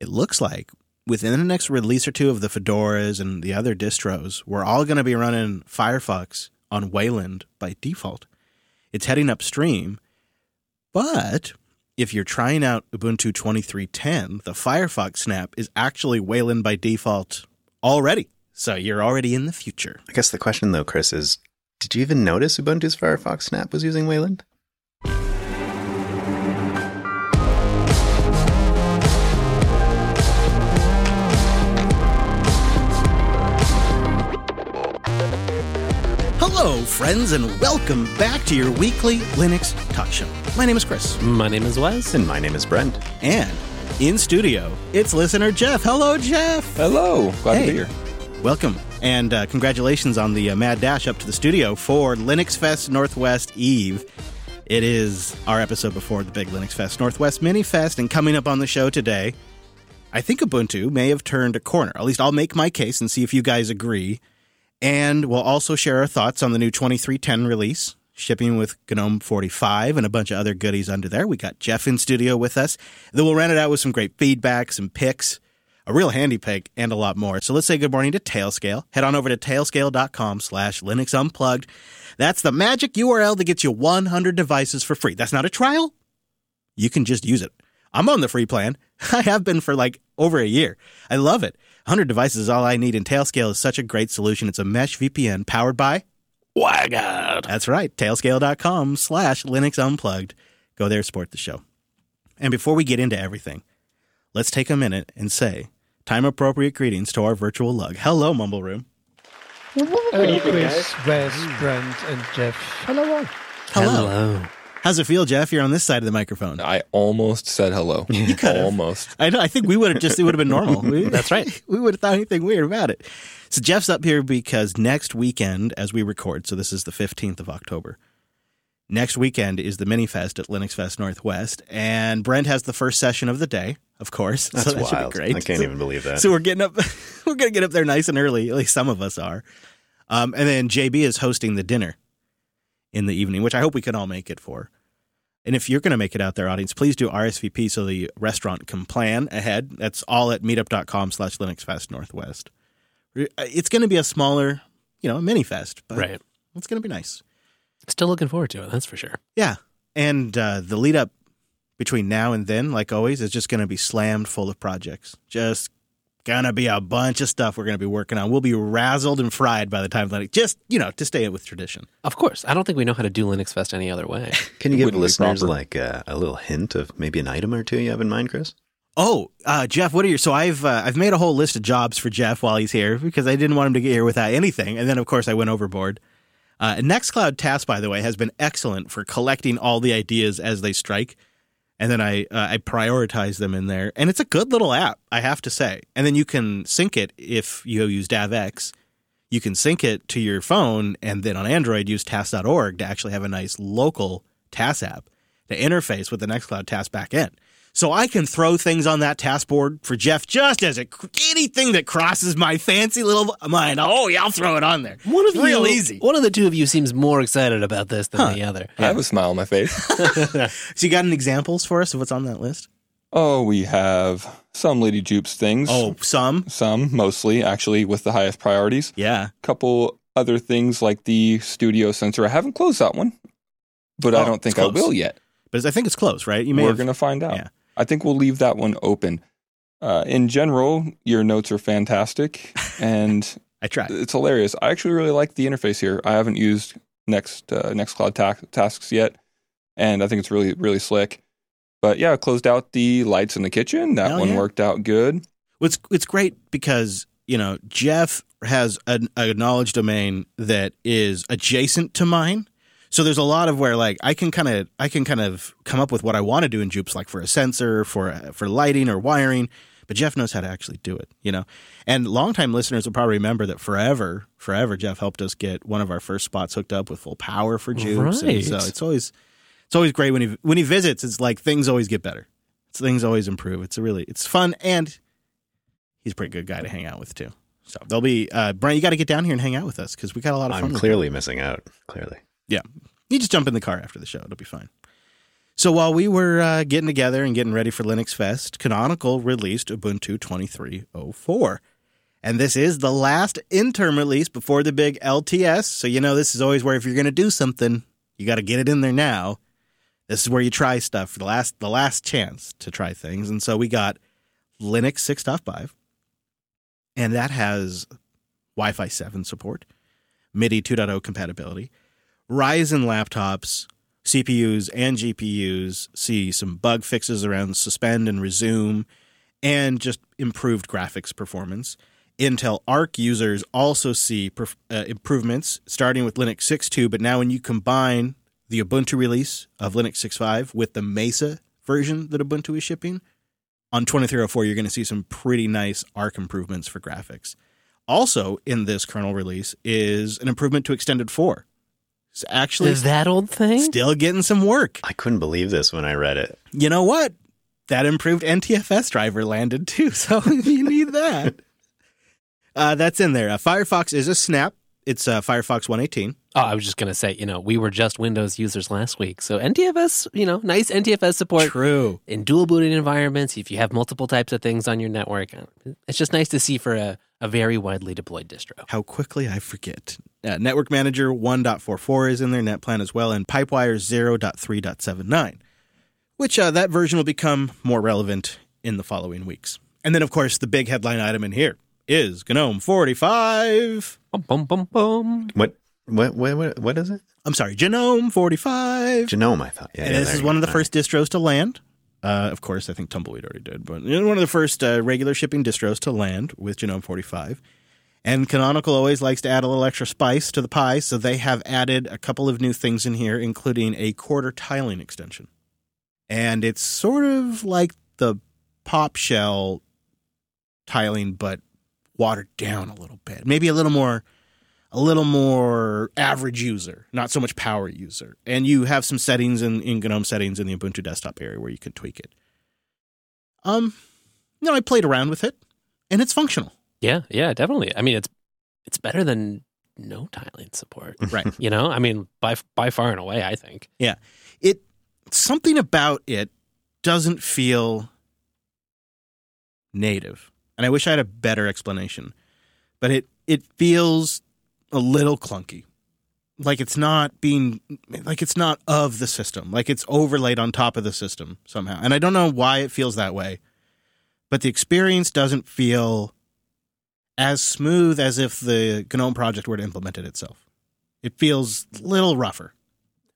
it looks like within the next release or two of the Fedoras and the other distros, we're all going to be running Firefox on Wayland by default. It's heading upstream, but if you're trying out Ubuntu 23.10, the Firefox snap is actually Wayland by default already. So you're already in the future. I guess the question though, Chris, is did you even notice Ubuntu's Firefox Snap was using Wayland? Hello, friends, and welcome back to your weekly Linux talk show. My name is Chris, My name is Wes. And my name is Brent. and in studio, it's listener Jeff. Hello, Jeff. Hello, glad Hey. to be here. Welcome, and uh, congratulations on the uh, mad dash up to the studio for Linux Fest Northwest Eve. It is our episode before the big Linux Fest Northwest Mini Fest, and coming up on the show today, I think Ubuntu may have turned a corner. At least I'll make my case and see if you guys agree. And we'll also share our thoughts on the new 2310 release, shipping with GNOME 45 and a bunch of other goodies under there. We got Jeff in studio with us. Then we'll round it out with some great feedback, some picks, a real handy pick, and a lot more. So let's say good morning to Tailscale. Head on over to tailscale.com slash Linux Unplugged. That's the magic URL that gets you 100 devices for free. That's not a trial. You can just use it. I'm on the free plan. I have been for like over a year. I love it. 100 devices is all I need, and Tailscale is such a great solution. It's a mesh VPN powered by WireGuard. that's right. Tailscale.com slash Linux Unplugged. Go there, support the show. And before we get into everything, let's take a minute and say time appropriate greetings to our virtual lug. Hello, Mumble Room. Hello, Chris, Wes, Brent, and Jeff. Hello. Hello. How's it feel, Jeff? You're on this side of the microphone. I almost said hello. almost. I know. I think we would have just, it would have been normal. We- That's right. we would have thought anything weird about it. So Jeff's up here because next weekend, as we record, so this is the 15th of October. Next weekend is the mini fest at Linux Fest Northwest, and Brent has the first session of the day, of course. That's so that should be wild. great. I can't So- even believe that. So we're getting up. we're gonna get up there nice and early. At least some of us are. Um, and then JB is hosting the dinner in the evening, which I hope we can all make it for. And if you're going to make it out there, audience, please do RSVP so the restaurant can plan ahead. That's all at meetup.com slash Linux Fest Northwest. It's going to be a smaller, you know, mini fest, but Right. it's going to be nice. Still looking forward to it, that's for sure. Yeah. And uh, the lead up between now and then, like always, is just going to be slammed full of projects. Just going to be a bunch of stuff we're going to be working on. We'll be razzled and fried by the time, like, just, you know, to stay with tradition. Of course. I don't think we know how to do Linux Fest any other way. Can you give listeners like uh, a little hint of maybe an item or two you have in mind, Chris? Oh, uh, Jeff, what are your? So I've uh, I've made a whole list of jobs for Jeff while he's here because I didn't want him to get here without anything, and then of course I went overboard. Uh, Nextcloud Task, by the way, has been excellent for collecting all the ideas as they strike, and then I uh, I prioritize them in there, and it's a good little app, I have to say. And then you can sync it if you use DavX. You can sync it to your phone, and then on Android use Tasks.org to actually have a nice local Task app to interface with the Nextcloud Task backend. So I can throw things on that task board for Jeff just as a, anything that crosses my fancy little mind. Oh, yeah, I'll throw it on there. One of It's real you, easy. One of the two of you seems more excited about this than the other. I have a smile on my face. So you got any examples for us of what's on that list? oh, we have some Lady Jupes things. Oh, some. Some, mostly, actually, with the highest priorities. Yeah. A couple other things like the studio sensor. I haven't closed that one, but Oh, I don't think I will yet. But I think it's close, right? You may We're have, going to find out. yeah. I think we'll leave that one open. Uh, in general, your notes are fantastic, and I tried. it's hilarious. I actually really like the interface here. I haven't used Next uh, Nextcloud ta- tasks yet, and I think it's really really slick. But yeah, I closed out the lights in the kitchen. That Hell one yeah. worked out good. It's it's great because you know Jeff has a, a knowledge domain that is adjacent to mine. So there's a lot of where like I can kind of I can kind of come up with what I want to do in Jupes, like for a sensor, for for lighting or wiring. But Jeff knows how to actually do it, you know. And longtime listeners will probably remember that forever, forever, Jeff helped us get one of our first spots hooked up with full power for Jupes. Right. so it's always it's always great when he when he visits. It's like things always get better. It's, things always improve. It's a really it's fun and he's a pretty good guy to hang out with too. So there'll be uh, Brent. You got to get down here and hang out with us because we got a lot of fun. I'm clearly missing out. Clearly. You just jump in the car after the show. It'll be fine. So while we were uh, getting together and getting ready for Linux Fest, Canonical released Ubuntu 2304. And this is the last interim release before the big LTS. So, you know, this is always where if you're going to do something, you got to get it in there now. This is where you try stuff for the last the last chance to try things. And so we got Linux 6.5 and that has Wi-Fi 7 support, MIDI 2.0 compatibility, Ryzen laptops, CPUs and GPUs see some bug fixes around suspend and resume and just improved graphics performance. Intel Arc users also see perf- uh, improvements starting with Linux 6.2, but now when you combine the Ubuntu release of Linux 6.5 with the Mesa version that Ubuntu is shipping, on 2304 you're going to see some pretty nice Arc improvements for graphics. Also in this kernel release is an improvement to Extended 4. It's actually Is that old thing? still getting some work. I couldn't believe this when I read it. You know what? That improved NTFS driver landed too, so you need that. Uh, that's in there. Uh, Firefox is a snap. It's uh, Firefox 118. Oh, I was just gonna say, you know, we were just Windows users last week, so NTFS, you know, nice NTFS support True. in dual booting environments. If you have multiple types of things on your network, uh, it's just nice to see for a, a very widely deployed distro. How quickly I forget. Uh, Network Manager 1.44 is in there, NetPlan as well, and Pipewire 0.3.79, which uh, that version will become more relevant in the following weeks. And then, of course, the big headline item in here is GNOME 45. Bum, bum, bum, bum. What? What? What? What, what is it? I'm sorry, GNOME 45. Genome, I thought. Yeah, and yeah, this is one go. of the All first distros to land. Uh, of course, I think Tumbleweed already did, but one of the first uh, regular shipping distros to land with Genome 45. And Canonical always likes to add a little extra spice to the pie, so they have added a couple of new things in here, including a quarter tiling extension. And it's sort of like the pop shell tiling, but watered down a little bit. Maybe a little more a little more average user, not so much power user. And you have some settings in, in GNOME settings in the Ubuntu desktop area where you can tweak it. Um, you know, I played around with it, and it's functional. Yeah, yeah, definitely. I mean, it's it's better than no tiling support. Right. You know, I mean, by by far and away, I think. Yeah. It something about it doesn't feel native, and I wish I had a better explanation. But it it feels a little clunky, like it's not being like it's not of the system, like it's overlaid on top of the system somehow. And I don't know why it feels that way, but the experience doesn't feel as smooth as if the GNOME project were to implement it itself. It feels a little rougher.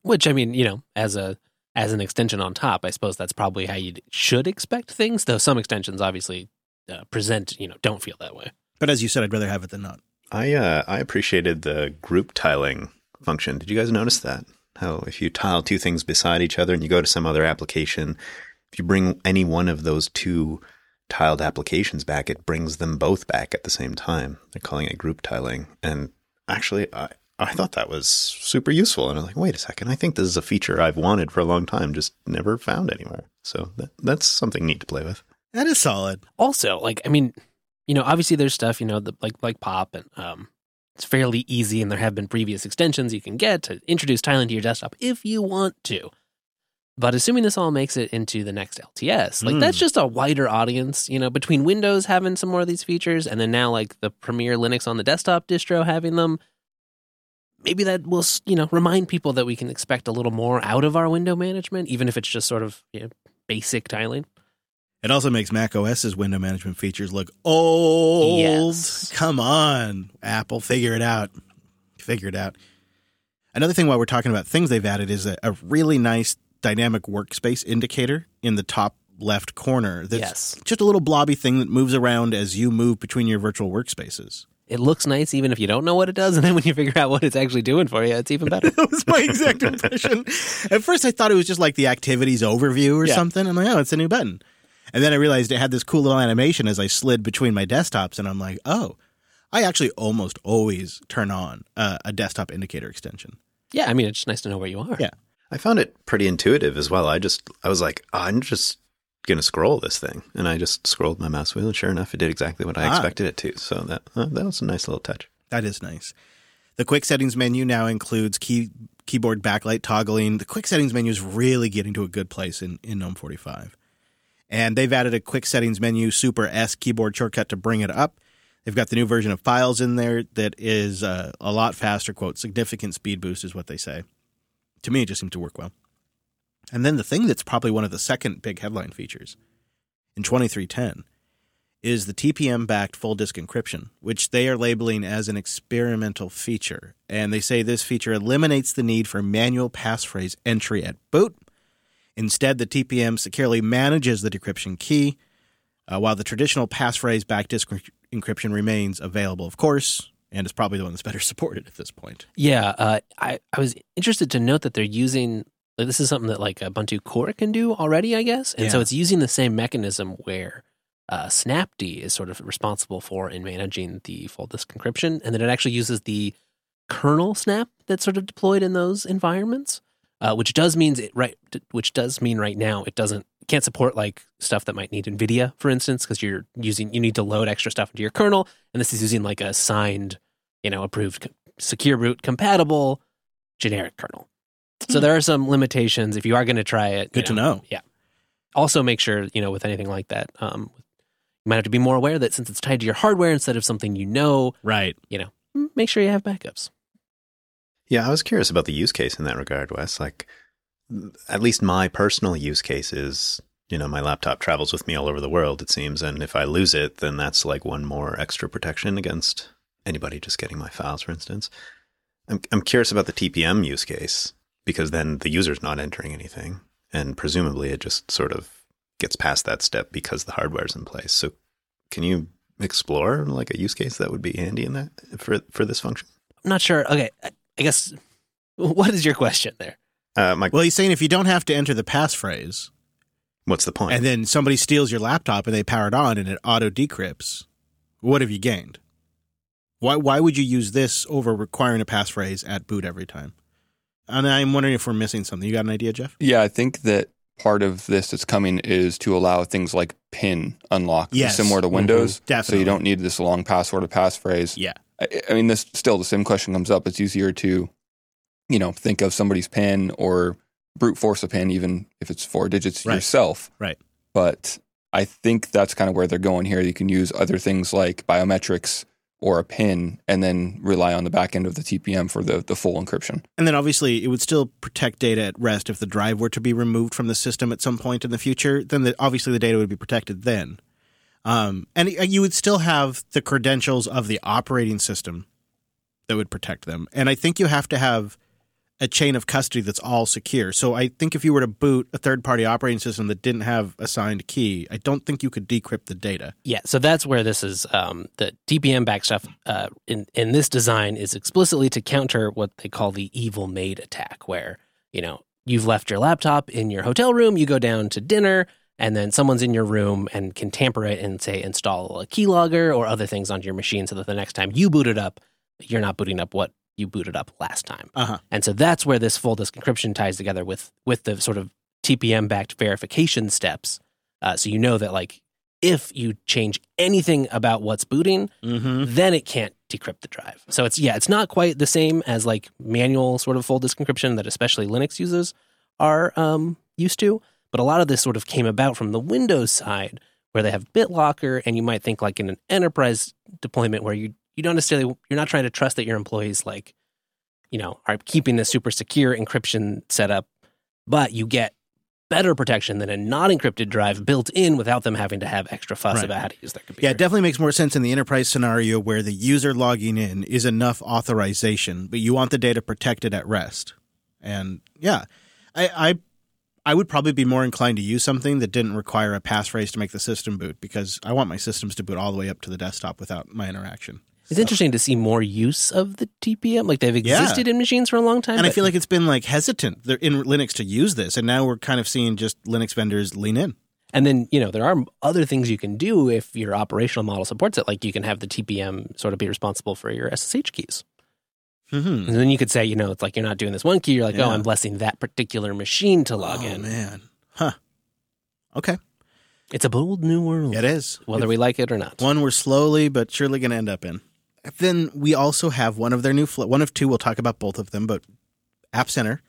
Which I mean, you know, as a as an extension on top, I suppose that's probably how you should expect things. Though some extensions obviously uh, present, you know, don't feel that way. But as you said, I'd rather have it than not. I uh, I appreciated the group tiling function. Did you guys notice that? How if you tile two things beside each other and you go to some other application, if you bring any one of those two tiled applications back, it brings them both back at the same time. They're calling it group tiling. And actually, I I thought that was super useful. And I'm like, wait a second, I think this is a feature I've wanted for a long time, just never found anywhere. So that, that's something neat to play with. That is solid. Also, like I mean, you know, obviously there's stuff, you know, the, like like pop and um it's fairly easy and there have been previous extensions you can get to introduce tiling to your desktop if you want to. But assuming this all makes it into the next LTS, like Mm. that's just a wider audience, you know, between Windows having some more of these features and then now like the premier Linux on the desktop distro having them, maybe that will, you know, remind people that we can expect a little more out of our window management, even if it's just sort of you know, basic tiling. It also makes Mac OS's window management features look old. Yes. Come on, Apple, figure it out. Figure it out. Another thing while we're talking about things they've added is a, a really nice dynamic workspace indicator in the top left corner. That's Yes. just a little blobby thing that moves around as you move between your virtual workspaces. It looks nice even if you don't know what it does, and then when you figure out what it's actually doing for you, it's even better. that was my exact impression. At first, I thought it was just like the activities overview or Yeah. something. I'm like, oh, it's a new button. And then I realized it had this cool little animation as I slid between my desktops, and I'm like, oh, I actually almost always turn on uh, a desktop indicator extension. yeah, I mean, it's just nice to know where you are. Yeah. I found it pretty intuitive as well. I just I was like, oh, I'm just gonna scroll this thing, and I just scrolled my mouse wheel, and sure enough, it did exactly what I Ah. expected it to. So that uh, that was a nice little touch. That is nice. The quick settings menu now includes key keyboard backlight toggling. The quick settings menu is really getting to a good place in, in GNOME 45. And they've added a quick settings menu, Super S keyboard shortcut to bring it up. They've got the new version of files in there that is uh, a lot faster, quote, significant speed boost is what they say. To me, it just seemed to work well. And then the thing that's probably one of the second big headline features in 2310 is the TPM backed full disk encryption, which they are labeling as an experimental feature. And they say this feature eliminates the need for manual passphrase entry at boot. Instead, the TPM securely manages the decryption key, uh, while the traditional passphrase backed disk encryption remains available, of course, and is probably the one that's better supported at this point. Yeah, uh, I I was interested to note that they're using this is something that like Ubuntu Core can do already, I guess, and so it's using the same mechanism where uh, Snapd is sort of responsible for in managing the full disk encryption, and then it actually uses the kernel snap that's sort of deployed in those environments, uh, which does means it right, which does mean right now it doesn't can't support like stuff that might need NVIDIA, for instance, because you're using you need to load extra stuff into your kernel, and this is using like a signed, you know, approved secure boot compatible generic kernel. So there are some limitations if you are going to try it. Good to know. Yeah. Also, make sure you know with anything like that, um, you might have to be more aware that since it's tied to your hardware instead of something you know, Right. You know, make sure you have backups. Yeah, I was curious about the use case in that regard, Wes. Like, at least my personal use case is, you know, my laptop travels with me all over the world, it seems. And if I lose it, then that's like one more extra protection against anybody just getting my files, for instance. I'm, I'm curious about the TPM use case because then the user's not entering anything. And presumably it just sort of gets past that step because the hardware's in place. So can you explore like a use case that would be handy in that for, for this function? I'm not sure. Okay, I, I guess what is your question there? Uh, my, Well, he's saying if you don't have to enter the passphrase, what's the point? and then somebody steals your laptop and they power it on and it auto decrypts, what have you gained? Why why would you use this over requiring a passphrase at boot every time? And I'm wondering if we're missing something. You got an idea, Jeff? Yeah, I think that part of this that's coming is to allow things like PIN unlock, Yes. similar to Windows. So Definitely. you don't need this long password or passphrase. Yeah. I, I mean, this still the same question comes up. It's easier to, you know, think of somebody's PIN or brute force a PIN, even if it's four digits Right. yourself. Right. But I think that's kind of where they're going here. You can use other things like biometrics or a PIN, and then rely on the back end of the TPM for the the full encryption. And then obviously it would still protect data at rest if the drive were to be removed from the system at some point in the future. Then the, obviously the data would be protected then. Um, and you would still have the credentials of the operating system that would protect them. And I think you have to have a chain of custody that's all secure. So I think if you were to boot a third party operating system that didn't have a signed key, I don't think you could decrypt the data. Yeah, so that's where this is. Um, the TPM back stuff uh, in in this design is explicitly to counter what they call the evil maid attack, where you know you've left your laptop in your hotel room, you go down to dinner, and then someone's in your room and can tamper it and say install a keylogger or other things onto your machine, so that the next time you boot it up, you're not booting up what you booted up last time. Uh huh. And so that's where this full disk encryption ties together with with the sort of TPM backed verification steps. Uh, so you know that like if you change anything about what's booting, Mm-hmm. then it can't decrypt the drive. So it's yeah, it's not quite the same as like manual sort of full disk encryption that especially Linux users are um, used to. But a lot of this sort of came about from the Windows side, where they have BitLocker, and you might think like in an enterprise deployment where you you don't necessarily you're not trying to trust that your employees like you know are keeping a super secure encryption setup, but you get better protection than a non encrypted drive built in without them having to have extra fuss Right. about how to use their computer. Yeah, it definitely makes more sense in the enterprise scenario where the user logging in is enough authorization, but you want the data protected at rest. And yeah, I, I I would probably be more inclined to use something that didn't require a passphrase to make the system boot because I want my systems to boot all the way up to the desktop without my interaction. It's interesting to see more use of the TPM. Like they've Yeah. existed in machines for a long time. And I feel like it's been like hesitant there- in Linux to use this, and now we're kind of seeing just Linux vendors lean in. and then you know there are other things you can do if your operational model supports it. Like you can have the TPM sort of be responsible for your SSH keys, Mm-hmm. and then you could say, you know, it's like you're not doing this one key. You're like, Yeah. oh, I'm blessing that particular machine to log oh in. man, huh? Okay, It's a bold new world, it is. whether we like it or not. one we're slowly but surely going to end up in. Then we also have one of their new fl- one of two. We'll talk about both of them, but App Center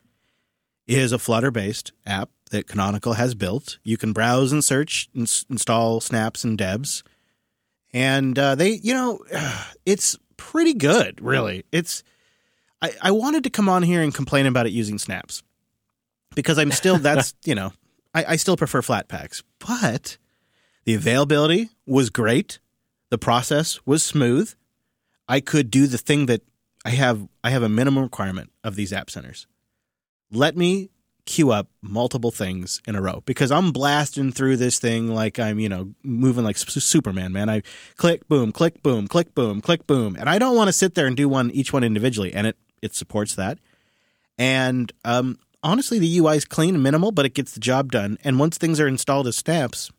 is a Flutter based app that Canonical has built. You can browse and search and install snaps and debs. And uh, they, you know, it's pretty good, really. It's, I, I wanted to come on here and complain about it using snaps because I'm still, that's, you know, I, I still prefer flat packs, but the availability was great. The process was smooth. I could do the thing that I have I have a minimum requirement of these app centers. Let me queue up multiple things in a row because I'm blasting through this thing like I'm, you know, moving like Superman, man. I click boom, click boom, click boom, click boom. And I don't want to sit there and do one each one individually and it it supports that. And um honestly the UI is clean and minimal, but it gets the job done. And once things are installed as snaps,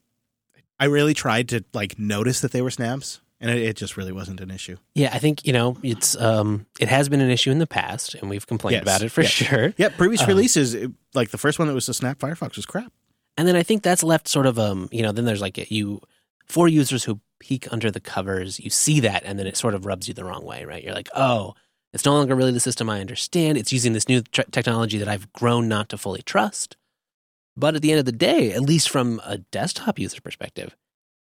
I really tried to like notice that they were snaps and it, it just really wasn't an issue. Yeah, I think you know it's um it has been an issue in the past, and we've complained Yes, about it for yes. sure. Yeah, previous Um, releases, it- like the first one that was the Snap Firefox, was crap. And then I think that's left sort of um you know then there's like you for users who peek under the covers, you see that, and then it sort of rubs you the wrong way, right? You're like, oh, it's no longer really the system I understand. It's using this new tr- technology that I've grown not to fully trust. But at the end of the day, at least from a desktop user perspective,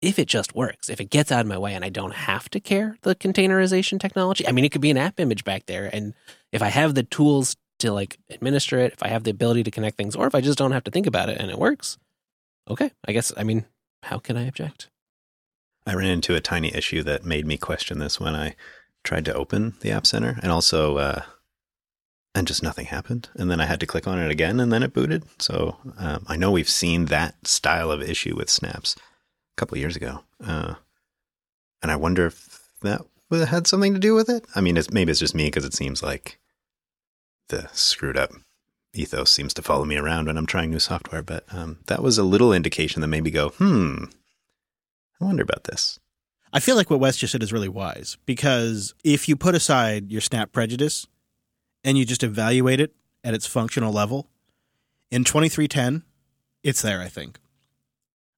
if it just works, if it gets out of my way and I don't have to care the containerization technology, I mean, it could be an app image back there. And if I have the tools to like administer it, if I have the ability to connect things, or if I just don't have to think about it and it works, okay, I guess, I mean, how can I object? I ran into a tiny issue that made me question this when I tried to open the App Center, and also, uh, and just nothing happened. And then I had to click on it again, and then it booted. So um, I know we've seen that style of issue with snaps a couple years ago, uh, and I wonder if that had something to do with it. I mean, it's, maybe it's just me because it seems like the screwed up ethos seems to follow me around when I'm trying new software. But um, that was a little indication that made me go, hmm. I wonder about this. I feel like what Wes just said is really wise because if you put aside your Snap prejudice and you just evaluate it at its functional level, in 2310, it's there, I think.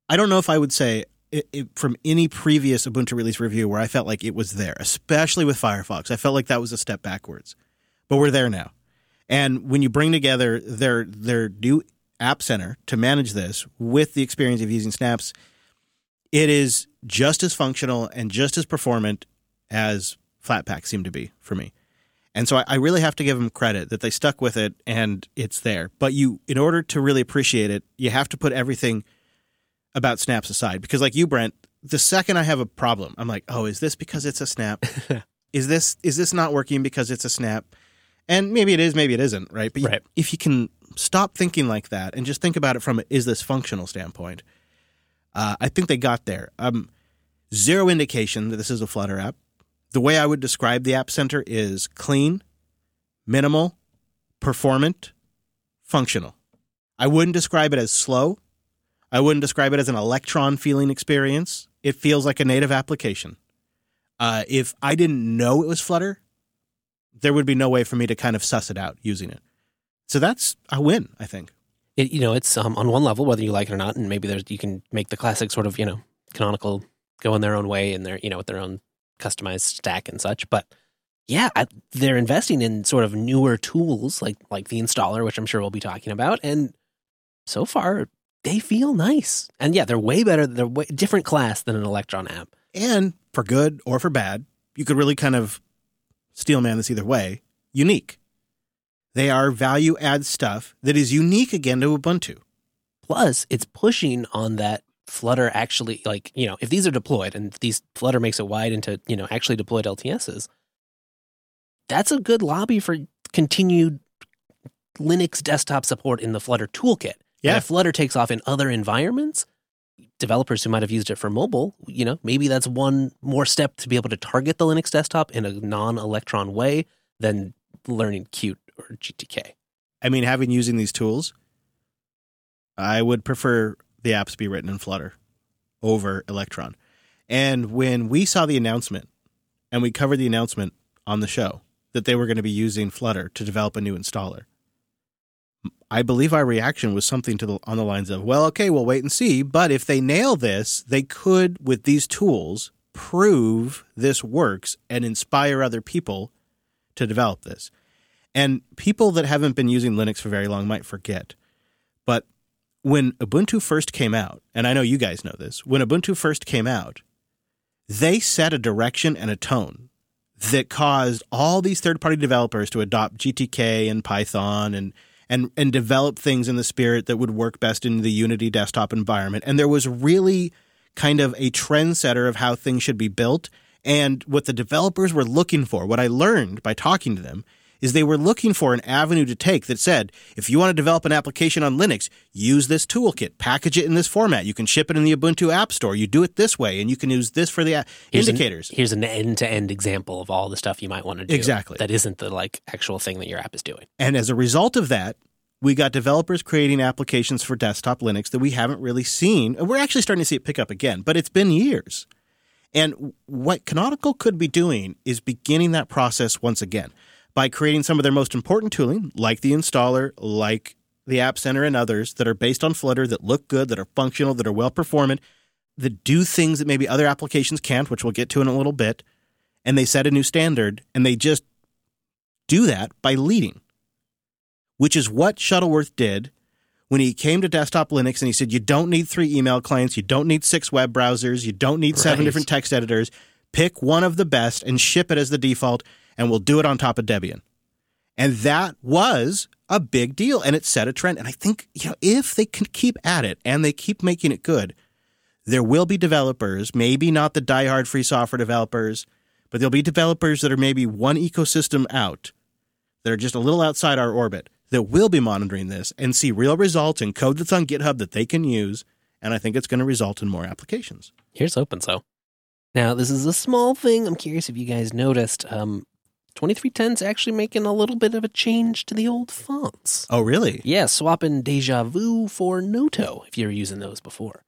I don't know if I would say it, it, from any previous Ubuntu release review where I felt like it was there, especially with Firefox. I felt like that was a step backwards, but we're there now. And when you bring together their their new app center to manage this with the experience of using snaps, it is just as functional and just as performant as Flatpak seemed to be for me. And so I, I really have to give them credit that they stuck with it and it's there. But you, in order to really appreciate it, you have to put everything about snaps aside. Because like you, Brent, the second I have a problem, I'm like, oh, is this because it's a snap? is this is this not working because it's a snap? And maybe it is, maybe it isn't, right? But you- if you can stop thinking like that and just think about it from a, is this functional standpoint, uh, I think they got there. Um, zero indication that this is a Flutter app. The way I would describe the App Center is clean, minimal, performant, functional. I wouldn't describe it as slow. I wouldn't describe it as an electron feeling experience. It feels like a native application. Uh, if I didn't know it was Flutter, there would be no way for me to kind of suss it out using it. So that's a win, I think. It, you know, it's um, on one level, whether you like it or not, and maybe there's you can make the classic sort of you know canonical go in their own way and their you know with their own customized stack and such. But yeah, I, they're investing in sort of newer tools like like the installer, which I'm sure we'll be talking about, and so far they feel nice. And yeah, they're way better. They're way, different class than an Electron app. and for good or for bad, you could really kind of steelman this either way. Unique. They are value add stuff that is unique again to Ubuntu. Plus, it's pushing on that Flutter actually like, you know, if these are deployed and these Flutter makes it wide into, you know, actually deployed LTSs, that's a good lobby for continued Linux desktop support in the Flutter toolkit. Yeah. And if Flutter takes off in other environments, developers who might have used it for mobile, you know, maybe that's one more step to be able to target the Linux desktop in a non-electron way than learning Qt or GTK. I mean, having using these tools, I would prefer the apps be written in Flutter over Electron. And when we saw the announcement and we covered the announcement on the show that they were going to be using Flutter to develop a new installer, I believe our reaction was something to the, on the lines of, well, okay, we'll wait and see. But if they nail this, they could, with these tools, prove this works and inspire other people to develop this. And people that haven't been using Linux for very long might forget. But when Ubuntu first came out, and I know you guys know this, when Ubuntu first came out, they set a direction and a tone that caused all these third party developers to adopt GTK and Python and and and develop things in the spirit that would work best in the Unity desktop environment. And there was really kind of a trendsetter of how things should be built and what the developers were looking for. What I learned by talking to them is they were looking for an avenue to take that said, if you want to develop an application on Linux, use this toolkit, package it in this format. You can ship it in the Ubuntu App Store. You do it this way, and you can use this for the uh, Here's an- indicators. here's an end-to-end example of all the stuff you might want to do. Exactly. That isn't the like actual thing that your app is doing. And as a result of that, we got developers creating applications for desktop Linux that we haven't really seen. And We're actually starting to see it pick up again, but it's been years. And what Canonical could be doing is beginning that process once again by creating some of their most important tooling, like the installer, like the App Center, and others that are based on Flutter, that look good, that are functional, that are well performant, that do things that maybe other applications can't, which we'll get to in a little bit. And they set a new standard, and they just do that by leading which is what Shuttleworth did when he came to desktop Linux and he said, You don't need three email clients, you don't need six web browsers, you don't need seven Right. different text editors. Pick one of the best and ship it as the default, and we'll do it on top of Debian. And that was a big deal, and it set a trend. And I think, you know, if they can keep at it and they keep making it good, there will be developers, maybe not the diehard free software developers, but there'll be developers that are maybe one ecosystem out that are just a little outside our orbit that will be monitoring this and see real results in code that's on GitHub that they can use. And I think it's going to result in more applications. Here's OpenSO. Now, this is a small thing. I'm curious if you guys noticed. Um, 2310's actually making a little bit of a change to the old fonts. Oh, really? Yeah, swapping Deja Vu for Noto if you were using those before.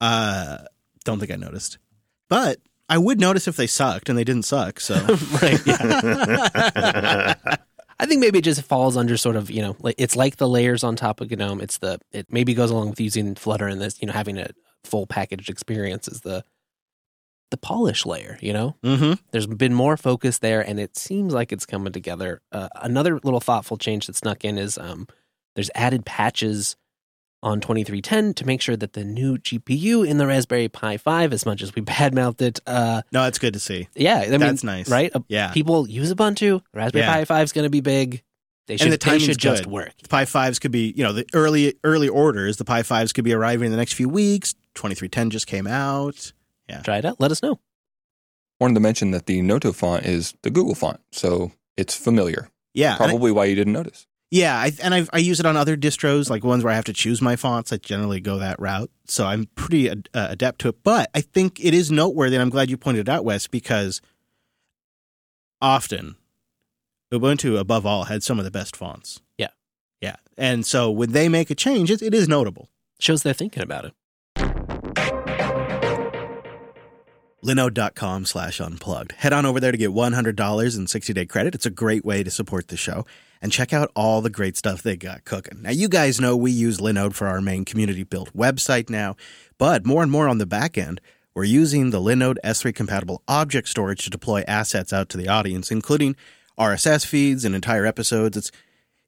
Uh, don't think I noticed. But I would notice if they sucked, and they didn't suck. So, right. I think maybe it just falls under sort of, you know, like it's like the layers on top of GNOME. It's the, it maybe goes along with using Flutter and this, you know, having a full packaged experience is the, the polish layer, you know? hmm There's been more focus there, and it seems like it's coming together. Uh, another little thoughtful change that snuck in is um, there's added patches on 2310 to make sure that the new GPU in the Raspberry Pi 5, as much as we badmouthed it, uh, no, it's good to see. yeah, I mean, That's nice. right? Uh, Yeah. People use Ubuntu. Raspberry Yeah. Pi 5 is going to be big. They should, and the they should just work. The Pi 5s could be, you know, the early early orders, the Pi 5s could be arriving in the next few weeks. 2310 just came out. Try it out. Let us know. Wanted to mention that the Noto font is the Google font, so it's familiar. Yeah. and I- Probably why you didn't notice. Yeah, I, and I've, I use it on other distros, like ones where I have to choose my fonts. I generally go that route, so I'm pretty ad, uh, adept to it. But I think it is noteworthy, and I'm glad you pointed it out, Wes, because often Ubuntu, above all, had some of the best fonts. Yeah. yeah, and so when they make a change, it, it is notable. Shows they're thinking about it. linode.com slash unplugged. Head on over there to get $100 in 60-day credit. It's a great way to support the show. And check out all the great stuff they got cooking. Now, you guys know we use Linode for our main community-built website now, but more and more on the back end, we're using the Linode S3-compatible object storage to deploy assets out to the audience, including RSS feeds and entire episodes. It's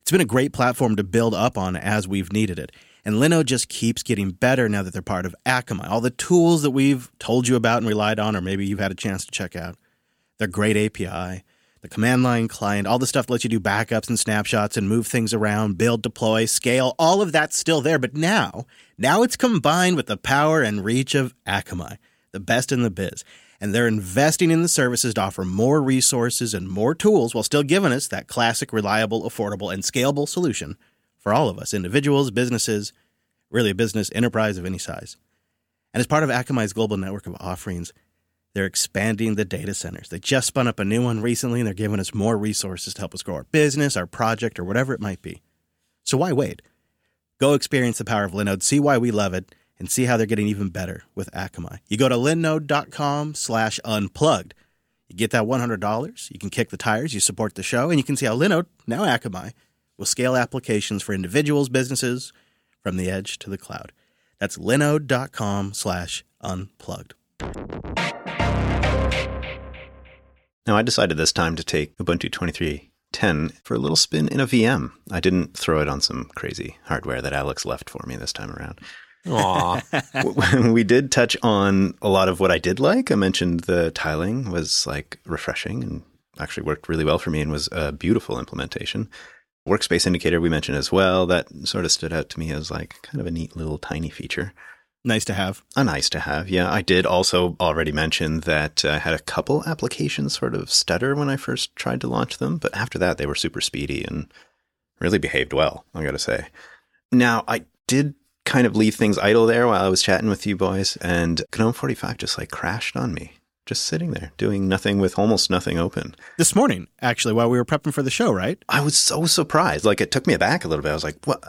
it's been a great platform to build up on as we've needed it. And Linode just keeps getting better now that they're part of Akamai. All the tools that we've told you about and relied on, or maybe you've had a chance to check out, their great API, the command line client, all the stuff that lets you do backups and snapshots and move things around, build, deploy, scale, all of that's still there. But now, now it's combined with the power and reach of Akamai, the best in the biz. And they're investing in the services to offer more resources and more tools while still giving us that classic, reliable, affordable, and scalable solution for all of us individuals, businesses, really a business enterprise of any size. And as part of Akamai's global network of offerings, they're expanding the data centers. They just spun up a new one recently and they're giving us more resources to help us grow our business, our project, or whatever it might be. So why wait? Go experience the power of Linode, see why we love it, and see how they're getting even better with Akamai. You go to linode.com slash unplugged. You get that $100, you can kick the tires, you support the show, and you can see how Linode, now Akamai, will scale applications for individuals, businesses, from the edge to the cloud. That's linode.com slash unplugged. Now, I decided this time to take Ubuntu 23.10 for a little spin in a VM. I didn't throw it on some crazy hardware that Alex left for me this time around. Aw. we did touch on a lot of what I did like. I mentioned the tiling was like refreshing and actually worked really well for me and was a beautiful implementation. Workspace indicator we mentioned as well. That sort of stood out to me as like kind of a neat little tiny feature. Nice to have. A nice to have. Yeah, I did also already mention that I had a couple applications sort of stutter when I first tried to launch them, but after that they were super speedy and really behaved well, I got to say. Now, I did kind of leave things idle there while I was chatting with you boys and GNOME 45 just like crashed on me. Just sitting there doing nothing with almost nothing open. This morning, actually, while we were prepping for the show, right? I was so surprised. Like it took me aback a little bit. I was like, "What?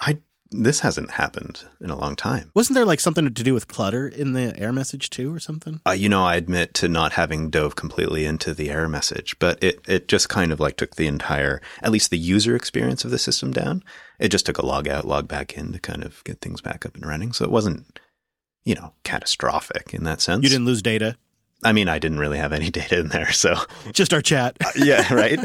I this hasn't happened in a long time." Wasn't there like something to do with clutter in the error message too, or something? Uh, you know, I admit to not having dove completely into the error message, but it it just kind of like took the entire, at least the user experience of the system down. It just took a log out, log back in to kind of get things back up and running. So it wasn't, you know, catastrophic in that sense. You didn't lose data, I mean, I didn't really have any data in there, so just our chat. yeah, right.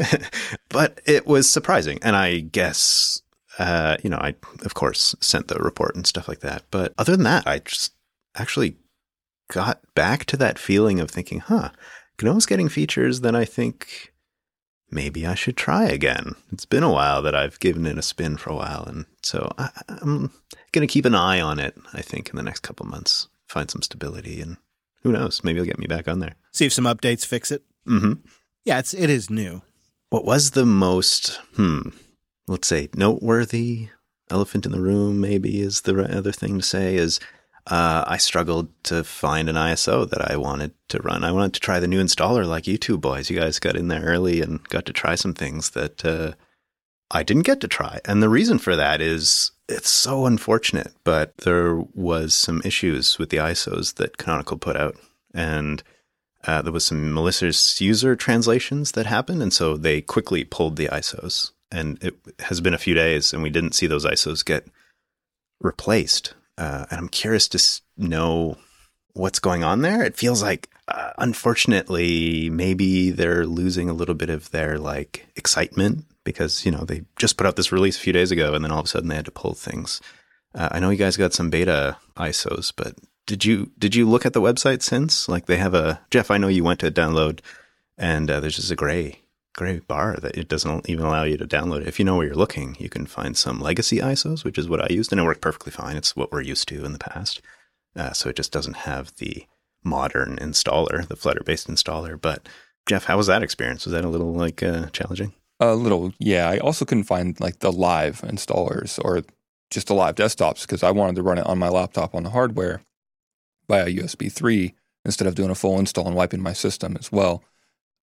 but it was surprising, and I guess uh, you know, I of course sent the report and stuff like that. But other than that, I just actually got back to that feeling of thinking, huh, GNOME's getting features that I think maybe I should try again. It's been a while that I've given it a spin for a while, and so I, I'm going to keep an eye on it. I think in the next couple months, find some stability, and who knows, maybe it'll get me back on there. See if some updates fix it. Mm-hmm. Yeah, it's it is new. What was the most, hmm, let's say, noteworthy elephant in the room, maybe is the other thing to say, is uh, I struggled to find an ISO that I wanted to run. I wanted to try the new installer like you two boys. You guys got in there early and got to try some things that uh, I didn't get to try. And the reason for that is it's so unfortunate, but there was some issues with the ISOs that Canonical put out. And uh, there was some malicious user translations that happened, and so they quickly pulled the ISOs. And it has been a few days, and we didn't see those ISOs get replaced. Uh, and I'm curious to know what's going on there. It feels like, uh, unfortunately, maybe they're losing a little bit of their like excitement because you know they just put out this release a few days ago, and then all of a sudden they had to pull things. Uh, I know you guys got some beta ISOs, but did you did you look at the website since? Like they have a Jeff. I know you went to download, and uh, there's just a gray gray bar that it doesn't even allow you to download. If you know where you're looking, you can find some legacy ISOs, which is what I used, and it worked perfectly fine. It's what we're used to in the past, uh, so it just doesn't have the modern installer, the Flutter based installer. But Jeff, how was that experience? Was that a little like uh, challenging? A little, yeah. I also couldn't find like the live installers or just the live desktops because I wanted to run it on my laptop on the hardware via USB 3 instead of doing a full install and wiping my system as well.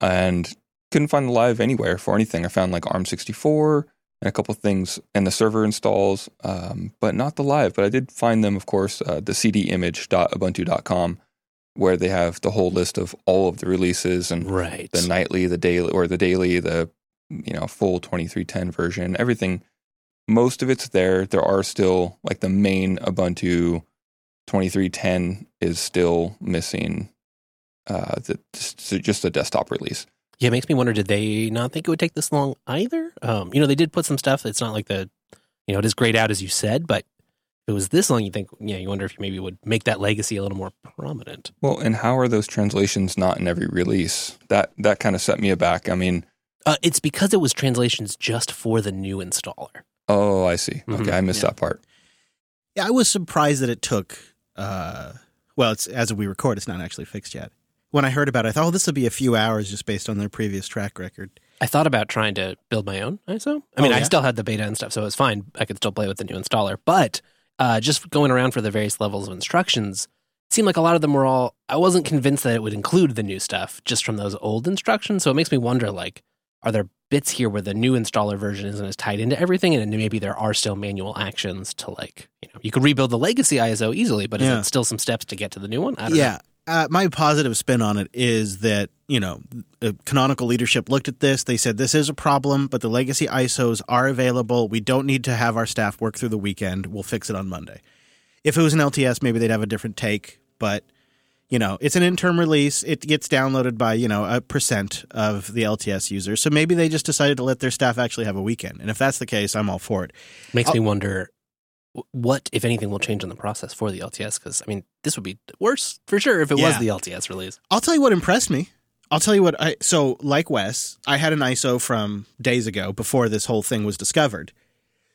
And couldn't find the live anywhere for anything. I found like ARM64 and a couple of things and the server installs, um, but not the live. But I did find them, of course, uh, the cdimage.ubuntu.com, where they have the whole list of all of the releases and right. the nightly, the daily, or the daily, the you know full 2310 version. Everything, most of it's there. There are still like the main Ubuntu 2310 is still missing. Uh, the, just, just a desktop release. Yeah, it makes me wonder. Did they not think it would take this long either? Um, you know, they did put some stuff. It's not like the, you know, it is grayed out as you said, but if it was this long, you think, yeah, you wonder if you maybe would make that legacy a little more prominent. Well, and how are those translations not in every release? That that kind of set me aback. I mean, Uh, it's because it was translations just for the new installer. oh, I see. Mhm. Okay, I missed Yeah. that part. Yeah, I was surprised that it took. Uh, well, it's as we record, it's not actually fixed yet. When I heard about it, I thought, "Oh, this will be a few hours just based on their previous track record." I thought about trying to build my own ISO. I mean, Oh, I still had the beta and stuff, so it was fine. I could still play with the new installer. But uh, just going around for the various levels of instructions, seemed like a lot of them were all. I wasn't convinced that it would include the new stuff just from those old instructions. So it makes me wonder, like, are there bits here where the new installer version isn't as tied into everything, and maybe there are still manual actions to like, you know, you could rebuild the legacy ISO easily, but is Yeah. it still some steps to get to the new one? I don't Yeah. Uh, my positive spin on it is that, you know, uh, canonical leadership looked at this. They said this is a problem, but the legacy ISOs are available. We don't need to have our staff work through the weekend. We'll fix it on Monday. If it was an LTS, maybe they'd have a different take. But you know, it's an interim release. It gets downloaded by, you know, a percent of the LTS users. So maybe they just decided to let their staff actually have a weekend. And if that's the case, I'm all for it. Makes me I'll- wonder what, if anything, will change in the process for the LTS. Because I mean, this would be worse for sure if it was the LTS release. I'll tell you what impressed me. I'll tell you what I so like Wes, I had an ISO from days ago before this whole thing was discovered.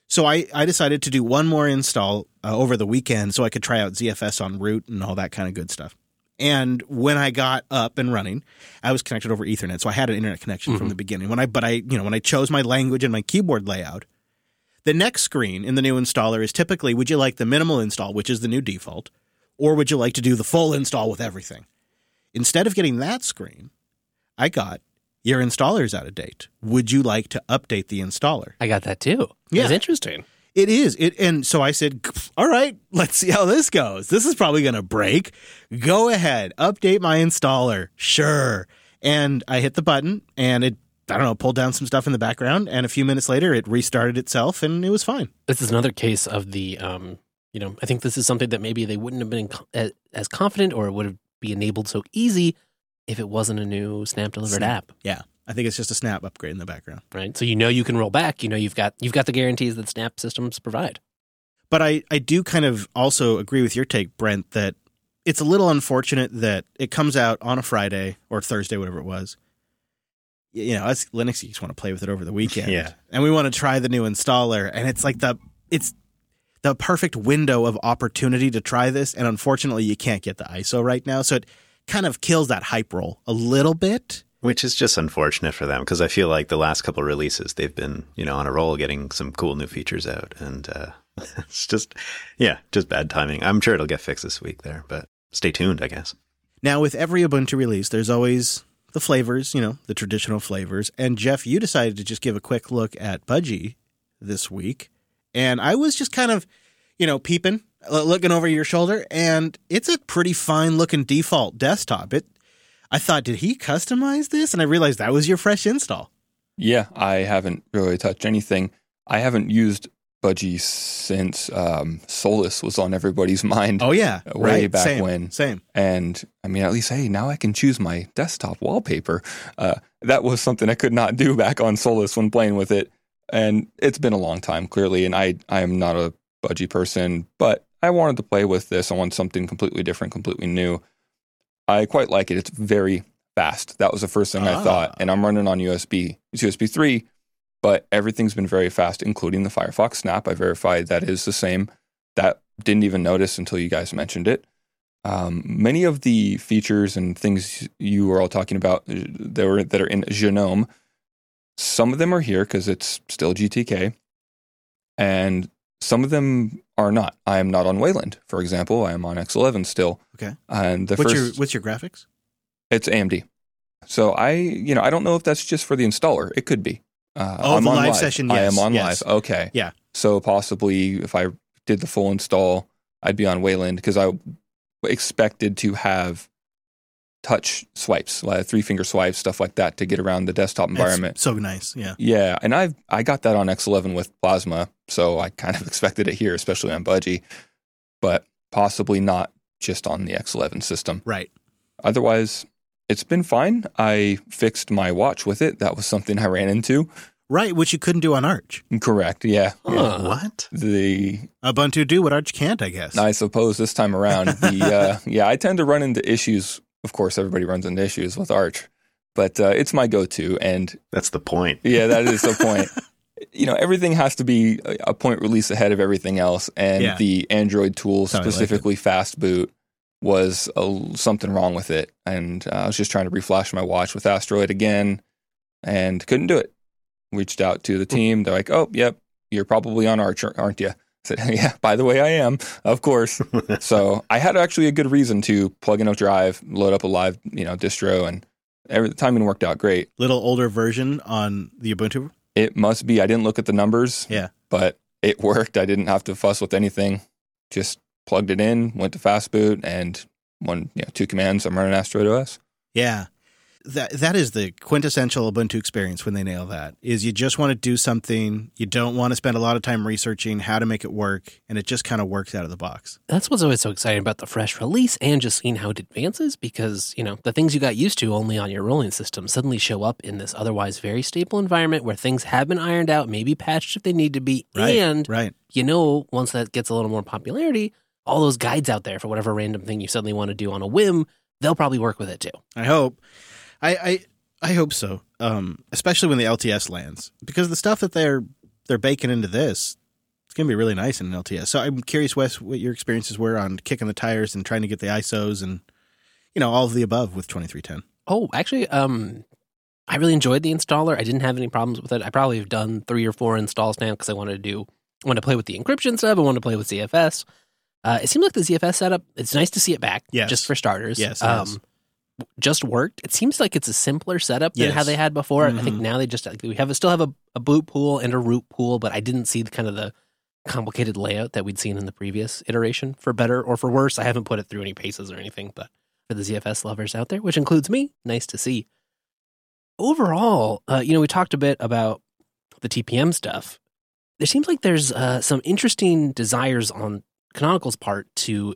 So I, I decided to do one more install uh, over the weekend so I could try out ZFS on root and all that kind of good stuff. And when I got up and running, I was connected over Ethernet, so I had an internet connection from mm-hmm. the beginning. When I but I you know when I chose my language and my keyboard layout, the next screen in the new installer is typically would you like the minimal install, which is the new default, or would you like to do the full install with everything? Instead of getting that screen, I got your installer's out of date. Would you like to update the installer? I got that too. Yeah. It's interesting. It is. It and so I said, "All right, let's see how this goes. This is probably going to break. Go ahead, update my installer." Sure. And I hit the button and it I don't know, pulled down some stuff in the background and a few minutes later it restarted itself and it was fine. This is another case of the, um, you know, I think this is something that maybe they wouldn't have been as, confident or it would have be enabled so easy if it wasn't a new Snap delivered app, Yeah. I think it's just a snap upgrade in the background. right? So you know you can roll back. You know you've got you've got the guarantees that Snap systems provide. But I, I do kind of also agree with your take, Brent, that it's a little unfortunate that it comes out on a Friday or Thursday, whatever it was. You know, us Linux geeks want to play with it over the weekend. Yeah. And we want to try the new installer. And it's like the it's the perfect window of opportunity to try this. And unfortunately you can't get the ISO right now. So it kind of kills that hype roll a little bit. Which is just unfortunate for them because I feel like the last couple releases they've been, you know, on a roll getting some cool new features out. And uh, it's just, yeah, just bad timing. I'm sure it'll get fixed this week there, but stay tuned, I guess. Now, with every Ubuntu release, there's always the flavors, you know, the traditional flavors. And Jeff, you decided to just give a quick look at Budgie this week. And I was just kind of, you know, peeping, looking over your shoulder, and it's a pretty fine looking default desktop. It, I thought, did he customize this? And I realized that was your fresh install. Yeah, I haven't really touched anything. I haven't used Budgie since um, Solus was on everybody's mind. Oh yeah, Way right? back Same, when. Same. And I mean, at least, hey, now I can choose my desktop wallpaper. Uh, that was something I could not do back on Solus when playing with it. And it's been a long time, clearly. And I, I am not a budgie person, but I wanted to play with this. I want something completely different, completely new. I quite like it. It's very fast. That was the first thing Ah. I thought. And I'm running on USB. It's USB 3, but everything's been very fast, including the Firefox Snap. I verified that is the same. That didn't even notice until you guys mentioned it. Um, many of the features and things you were all talking about uh, that, were, that are in Genome, some of them are here because it's still GTK, and some of them are not. I am not on Wayland, for example. I am on X11 still. Okay. And the What's first, your What's your graphics? it's AMD. So I, you know, I don't know if that's just for the installer. It could be. Uh, Oh, I'm the on live session, I am on yes. live. Okay. Yeah. So possibly if I did the full install, I'd be on Wayland because I expected to have touch swipes, like three finger swipes, stuff like that to get around the desktop That's environment. so nice. Yeah. Yeah, and I I got that on X11 with Plasma, so I kind of expected it here, especially on Budgie, but possibly not just on the X11 system. Right. Otherwise, it's been fine. I fixed my watch with it. That was something I ran into. Right, which you couldn't do on Arch. Correct. Yeah. yeah. What? The Ubuntu do what Arch can't, I guess. I suppose this time around, the uh, yeah, I tend to run into issues. Of course, everybody runs into issues with Arch, but uh, it's my go-to, and That's the point. Yeah, that is the point. You know, everything has to be a point release ahead of everything else, and Yeah. the Android tool, That's how I like it. specifically Fast Boot, was a, something wrong with it. And uh, I was just trying to reflash my watch with Asteroid again, and couldn't do it. Reached out to the team. They're like, "Oh, yep, you're probably on Arch, aren't you?" Said, "Yeah, by the way, I am, of course." so I had actually a good reason to plug in a drive, load up a live, you know, distro, and every the timing worked out great. Little older version on the Ubuntu. It must be. I didn't look at the numbers. Yeah. But it worked. I didn't have to fuss with anything. Just plugged it in, went to fast boot, and one, you know, two commands. I'm running Asteroid OS. Yeah. That that is the quintessential Ubuntu experience when they nail that. Is you just want to do something, you don't want to spend a lot of time researching how to make it work, and it just kind of works out of the box. That's what's always so exciting about the fresh release and just seeing how it advances because, you know, the things you got used to only on your rolling system suddenly show up in this otherwise very stable environment where things have been ironed out, maybe patched if they need to be. Right. And right. you know, once that gets a little more popularity, all those guides out there for whatever random thing you suddenly want to do on a whim, they'll probably work with it too. I hope. I I, I hope so. Um, especially when the LTS lands, because the stuff that they're they're baking into this, it's gonna be really nice in an LTS. So I'm curious, Wes, what your experiences were on kicking the tires and trying to get the ISOs and you know all of the above with 2310. Oh, actually, um, I really enjoyed the installer. I didn't have any problems with it. I probably have done three or four installs now because I wanted to do I wanted to play with the encryption stuff. I wanted to play with ZFS. Uh, it seemed like the ZFS setup. It's nice to see it back. Yes. just for starters. Yes, is. Just worked. It seems like it's a simpler setup than Yes. how they had before. I think Mhm. now they just like, we have a, still have a, a boot pool and a root pool, but I didn't see the kind of the complicated layout that we'd seen in the previous iteration. For better or for worse, I haven't put it through any paces or anything, but for the ZFS lovers out there, which includes me, nice to see. Overall, uh, you know, we talked a bit about the TPM stuff. There seems like there's uh, some interesting desires on Canonical's part to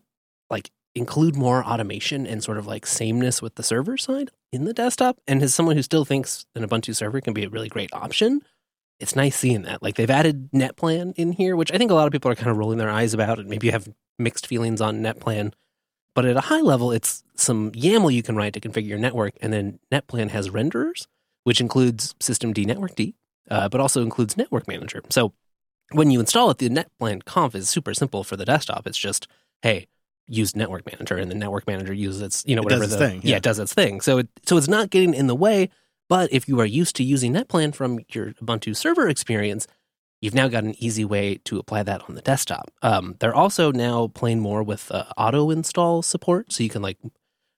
like include more automation and sort of like sameness with the server side in the desktop. And as someone who still thinks an Ubuntu server can be a really great option, it's nice seeing that. Like they've added NetPlan in here, which I think a lot of people are kind of rolling their eyes about and maybe have mixed feelings on NetPlan. But at a high level, it's some YAML you can write to configure your network. And then NetPlan has renderers, which includes systemd-networkd, uh, but also includes Network Manager. So when you install it, the NetPlan conf is super simple for the desktop. It's just, hey, use Network Manager, and the Network Manager uses its, you know, It whatever does its the thing, yeah. yeah. it does its thing. So it so it's not getting in the way. But if you are used to using NetPlan from your Ubuntu server experience, you've now got an easy way to apply that on the desktop. Um, they're also now playing more with uh, auto install support, so you can like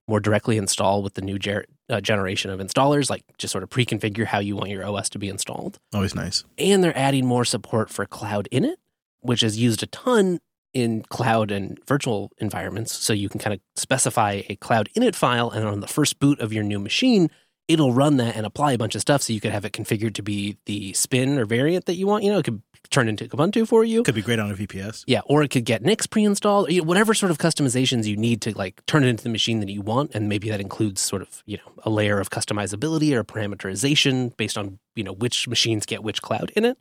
more directly install with the new ger- uh, generation of installers, like just sort of pre-configure how you want your OS to be installed Always nice. and they're adding more support for cloud init which is used a ton in cloud and virtual environments so you can kind of specify a cloud init file and on the first boot of your new machine it'll run that and apply a bunch of stuff so you could have it configured to be the spin or variant that you want you know it could turn into ubuntu for you Could be great on a VPS. yeah, or it could get Nix pre-installed, you know, whatever sort of customizations you need to like turn it into the machine that you want, and maybe that includes sort of you know a layer of customizability or parameterization based on you know which machines get which cloud-init.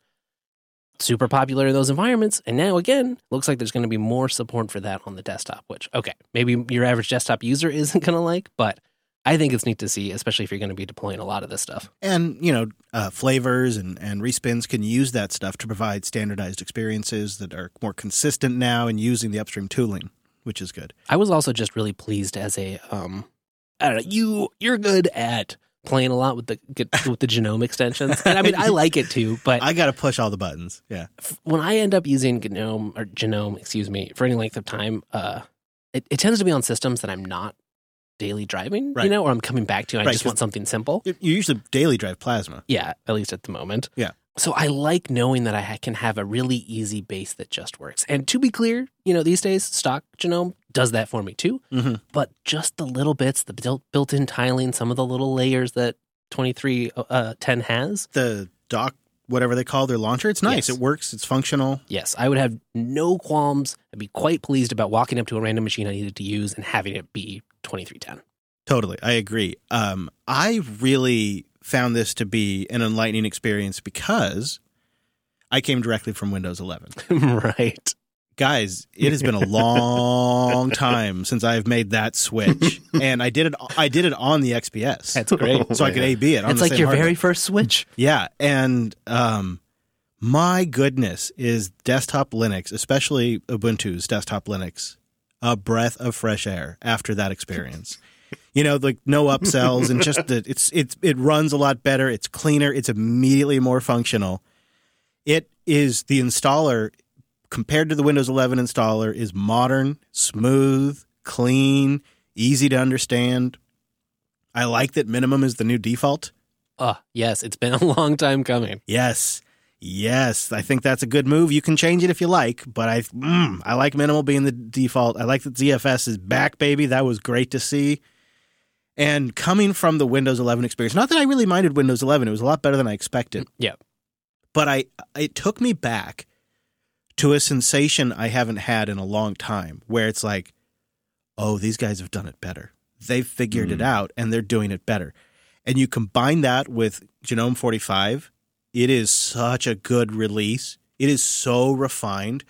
Super popular in those environments, and now again, looks like there's going to be more support for that on the desktop. Which okay, maybe your average desktop user isn't going to like, but I think it's neat to see, especially if you're going to be deploying a lot of this stuff. And you know, uh, flavors and and respins can use that stuff to provide standardized experiences that are more consistent now in using the upstream tooling, which is good. I was also just really pleased as a um I don't know, you you're good at playing a lot with the get- with the genome extensions. And I mean I like it too, but I got to push all the buttons. Yeah. when I end up using GNOME or genome, excuse me, for any length of time, uh it, it tends to be on systems that I'm not daily driving, you know, or I'm coming back to and I Right, just want something simple. You usually daily drive plasma. Yeah, at least at the moment. Yeah. So I like knowing that I can have a really easy base that just works. And to be clear, you know, these days stock genome does that for me too. Mhm. But just the little bits, the built built-in tiling, some of the little layers that 2310 has. The dock, whatever they call their launcher, it's nice. Yes. It works. It's functional. Yes, I would have no qualms. I'd be quite pleased about walking up to a random machine I needed to use and having it be 2310. Totally, I agree. Um, I really found this to be an enlightening experience because I came directly from Windows 11. right. Guys, it has been a long time since I've made that switch, and I did it. I did it on the XPS, That's great. so I could AB it. On it's the like same your hardware. very first switch. Yeah, and um, my goodness, is desktop Linux, especially Ubuntu's desktop Linux, a breath of fresh air after that experience. you know, like no upsells and just the it's it's it runs a lot better. It's cleaner. It's immediately more functional. It is the installer compared to the Windows 11 installer is modern, smooth, clean, easy to understand. I like that minimum is the new default. Oh, yes, it's been a long time coming. Yes. Yes, I think that's a good move. You can change it if you like, but I mm, I like minimal being the default. I like that ZFS is back, baby. That was great to see. And coming from the Windows 11 experience, not that I really minded Windows 11, it was a lot better than I expected. Yeah. But I it took me back to a sensation I haven't had in a long time where it's like, oh, these guys have done it better. They've figured it Mm. out and they're doing it better. And you combine that with Genome 45, it is such a good release. It is so refined.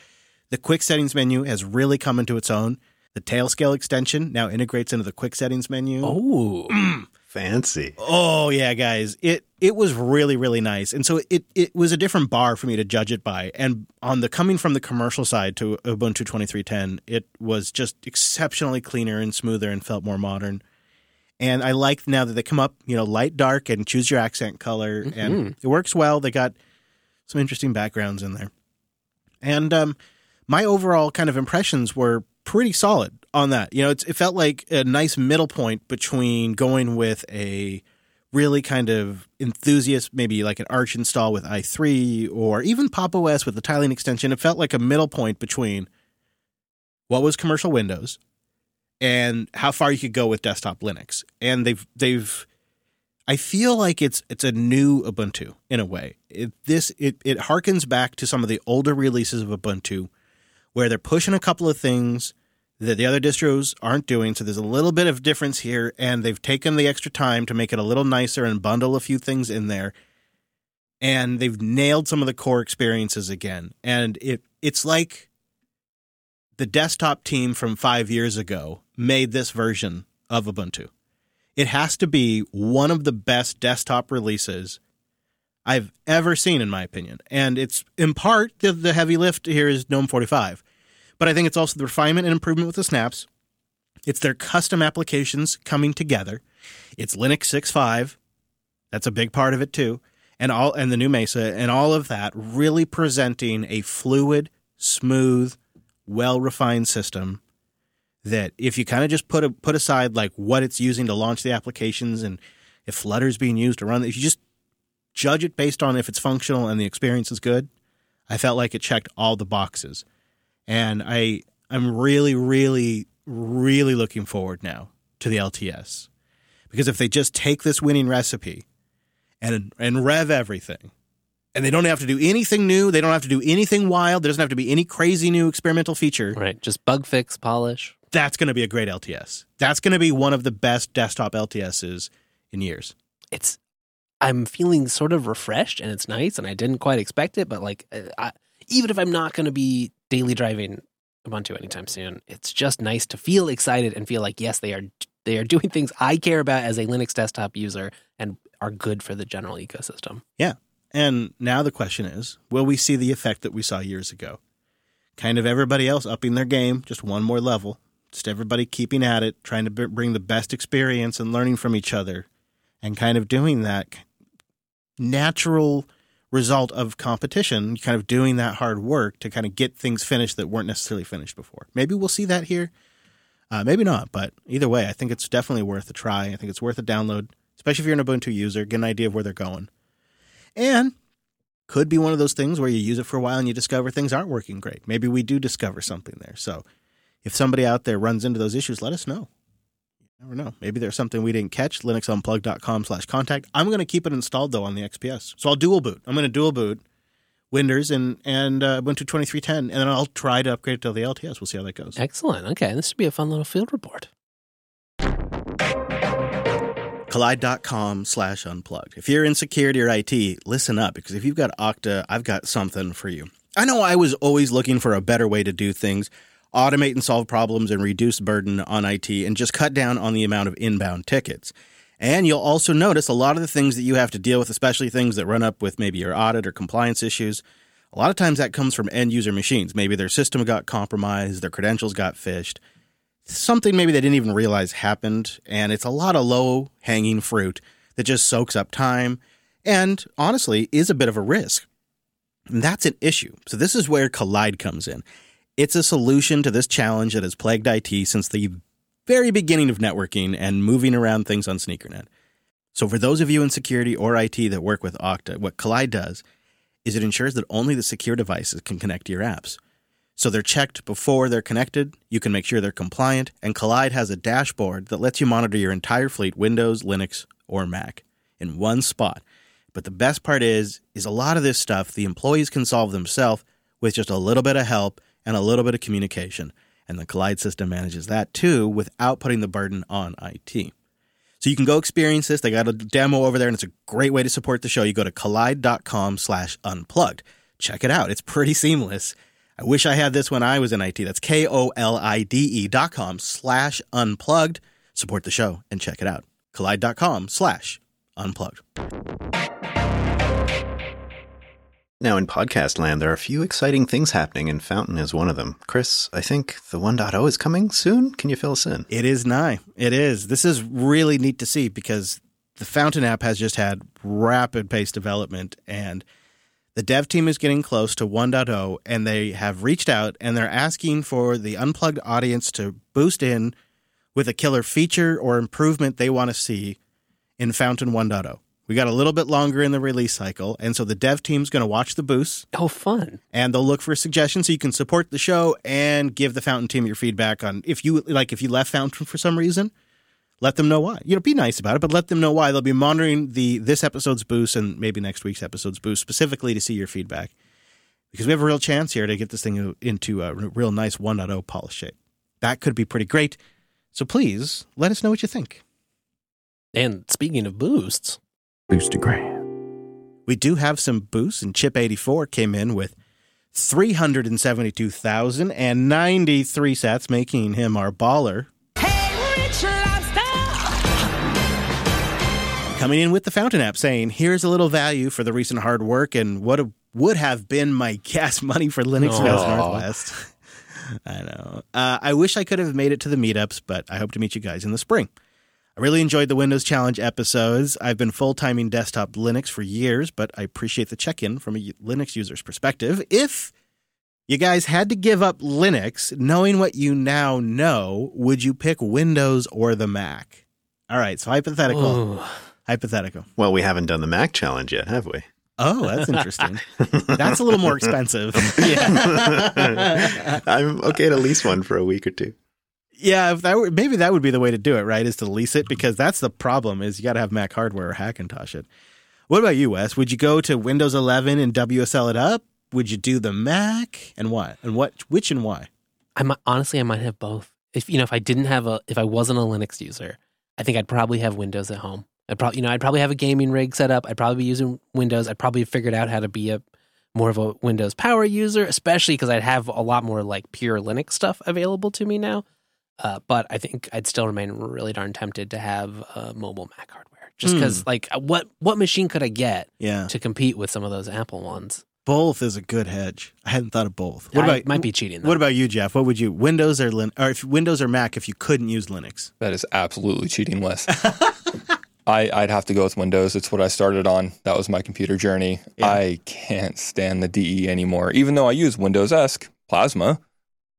The quick settings menu has really come into its own. The Tailscale extension now integrates into the quick settings menu. Oh, Fancy. Oh yeah, guys. It it was really really nice, and so it it was a different bar for me to judge it by. And on the coming from the commercial side to Ubuntu twenty three ten, it was just exceptionally cleaner and smoother and felt more modern. And I like now that they come up, you know, light dark and choose your accent color, and it works well. They got some interesting backgrounds in there, and um, my overall kind of impressions were pretty solid on that. You know, it felt like a nice middle point between going with a really kind of enthusiast, maybe like an Arch install with i3 or even Pop OS with the tiling extension. It felt like a middle point between what was commercial Windows and how far you could go with desktop Linux. And they've they've I feel like it's it's a new Ubuntu in a way. It, this it it harkens back to some of the older releases of Ubuntu where they're pushing a couple of things that the other distros aren't doing. So there's a little bit of difference here, and they've taken the extra time to make it a little nicer and bundle a few things in there. And they've nailed some of the core experiences again. And it it's like the desktop team from five years ago made this version of Ubuntu. It has to be one of the best desktop releases I've ever seen, in my opinion. And it's in part the, the heavy lift here is GNOME 45, but I think it's also the refinement and improvement with the snaps. It's their custom applications coming together. It's Linux 6.5. That's a big part of it too. And all and the new Mesa and all of that really presenting a fluid, smooth, well refined system that if you kind of just put a, put aside like what it's using to launch the applications and if Flutter's being used to run, if you just judge it based on if it's functional and the experience is good, I felt like it checked all the boxes. And I I'm really really really looking forward now to the LTS. Because if they just take this winning recipe and and rev everything and they don't have to do anything new, they don't have to do anything wild, there doesn't have to be any crazy new experimental feature. right. Just bug fix, polish. That's going to be a great LTS. That's going to be one of the best desktop LTSs in years. It's. I'm feeling sort of refreshed, and it's nice, and I didn't quite expect it. But like, uh, I, even if I'm not going to be daily driving Ubuntu anytime soon, it's just nice to feel excited and feel like yes, they are they are doing things I care about as a Linux desktop user and are good for the general ecosystem. Yeah. And now the question is will we see the effect that we saw years ago? Kind of everybody else upping their game, just one more level. Just everybody keeping at it, trying to bring the best experience and learning from each other, and kind of doing that natural result of competition, kind of doing that hard work to kind of get things finished that weren't necessarily finished before. Maybe we'll see that here. Uh, maybe not, but either way, I think it's definitely worth a try. I think it's worth a download, especially if you're an Ubuntu user, get an idea of where they're going. And could be one of those things where you use it for a while and you discover things aren't working great. Maybe we do discover something there. So if somebody out there runs into those issues, let us know. Never know. Maybe there's something we didn't catch. LinuxUnplugged.com slash contact. I'm going to keep it installed though on the XPS. So I'll dual boot. I'm going to dual boot Windows and, and uh, Ubuntu 2310, and then I'll try to upgrade it to the LTS. We'll see how that goes. Excellent. Okay, this should be a fun little field report. kolide.com slash unplugged. If you're in security or IT, listen up because if you've got Okta, I've got something for you. I know I was always looking for a better way to do things, automate and solve problems and reduce burden on IT and just cut down on the amount of inbound tickets. And you'll also notice a lot of the things that you have to deal with, especially things that run up with maybe your audit or compliance issues. A lot of times that comes from end user machines. Maybe their system got compromised, their credentials got phished something maybe they didn't even realize happened. And it's a lot of low hanging fruit that just soaks up time and honestly is a bit of a risk. And that's an issue. So, this is where Kolide comes in. It's a solution to this challenge that has plagued IT since the very beginning of networking and moving around things on SneakerNet. So, for those of you in security or IT that work with Okta, what Kolide does is it ensures that only the secure devices can connect to your apps. So they're checked before they're connected. You can make sure they're compliant. And Kolide has a dashboard that lets you monitor your entire fleet, Windows, Linux, or Mac, in one spot. But the best part is, is a lot of this stuff the employees can solve themselves with just a little bit of help and a little bit of communication. And the Kolide system manages that too without putting the burden on IT. So you can go experience this. They got a demo over there, and it's a great way to support the show. You go to kolide.com slash unplugged. Check it out. It's pretty seamless. I wish I had this when I was in IT. That's K O L I D E dot com slash unplugged. Support the show and check it out. Kolide.com slash unplugged. Now, in podcast land, there are a few exciting things happening, and Fountain is one of them. Chris, I think the 1.0 is coming soon. Can you fill us in? It is nigh. It is. This is really neat to see because the Fountain app has just had rapid pace development and the dev team is getting close to 1.0 and they have reached out and they're asking for the unplugged audience to boost in with a killer feature or improvement they want to see in Fountain 1.0. We got a little bit longer in the release cycle, and so the dev team's going to watch the boosts Oh, fun. and they'll look for suggestions so you can support the show and give the Fountain team your feedback on if you like if you left Fountain for some reason, let them know why. You know, be nice about it, but let them know why. They'll be monitoring the this episode's boost and maybe next week's episode's boost specifically to see your feedback. Because we have a real chance here to get this thing into a real nice 1.0 polished shape. That could be pretty great. So please let us know what you think. And speaking of boosts, Boostagram. We do have some boosts, and Chip 84 came in with 372,093 sats, making him our baller. Hey, Rich Lobster! Coming in with the Fountain app saying, here's a little value for the recent hard work and what would have been my gas money for Linux Fest Northwest. I know. Uh, I wish I could have made it to the meetups, but I hope to meet you guys in the spring. I really enjoyed the Windows Challenge episodes. I've been full timing desktop Linux for years, but I appreciate the check in from a Linux user's perspective. If you guys had to give up Linux, knowing what you now know, would you pick Windows or the Mac? All right, so hypothetical. Ooh. Hypothetical. Well, we haven't done the Mac challenge yet, have we? Oh, that's interesting. that's a little more expensive. yeah. I'm okay to lease one for a week or two. Yeah, if that were, maybe that would be the way to do it, right? Is to lease it because that's the problem is you got to have Mac hardware or Hackintosh it. What about you, Wes? Would you go to Windows 11 and WSL it up? Would you do the Mac and what? And what? Which and why? I might, honestly, I might have both. If you know, if I didn't have a, if I wasn't a Linux user, I think I'd probably have Windows at home. I'd probably, you know, I'd probably have a gaming rig set up. I'd probably be using Windows. I'd probably figured out how to be a more of a Windows power user, especially because I'd have a lot more like pure Linux stuff available to me now. Uh, but I think I'd still remain really darn tempted to have uh, mobile Mac hardware, just because, like, what what machine could I get Yeah, to compete with some of those Apple ones? both is a good hedge. I hadn't thought of both. What I about might be cheating? Though. What about you, Jeff? What would you Windows or Lin or if Windows or Mac if you couldn't use Linux? That is absolutely cheating, Wes. I, I'd have to go with Windows. It's what I started on. That was my computer journey. Yeah. I can't stand the DE anymore, even though I use Windows esque Plasma.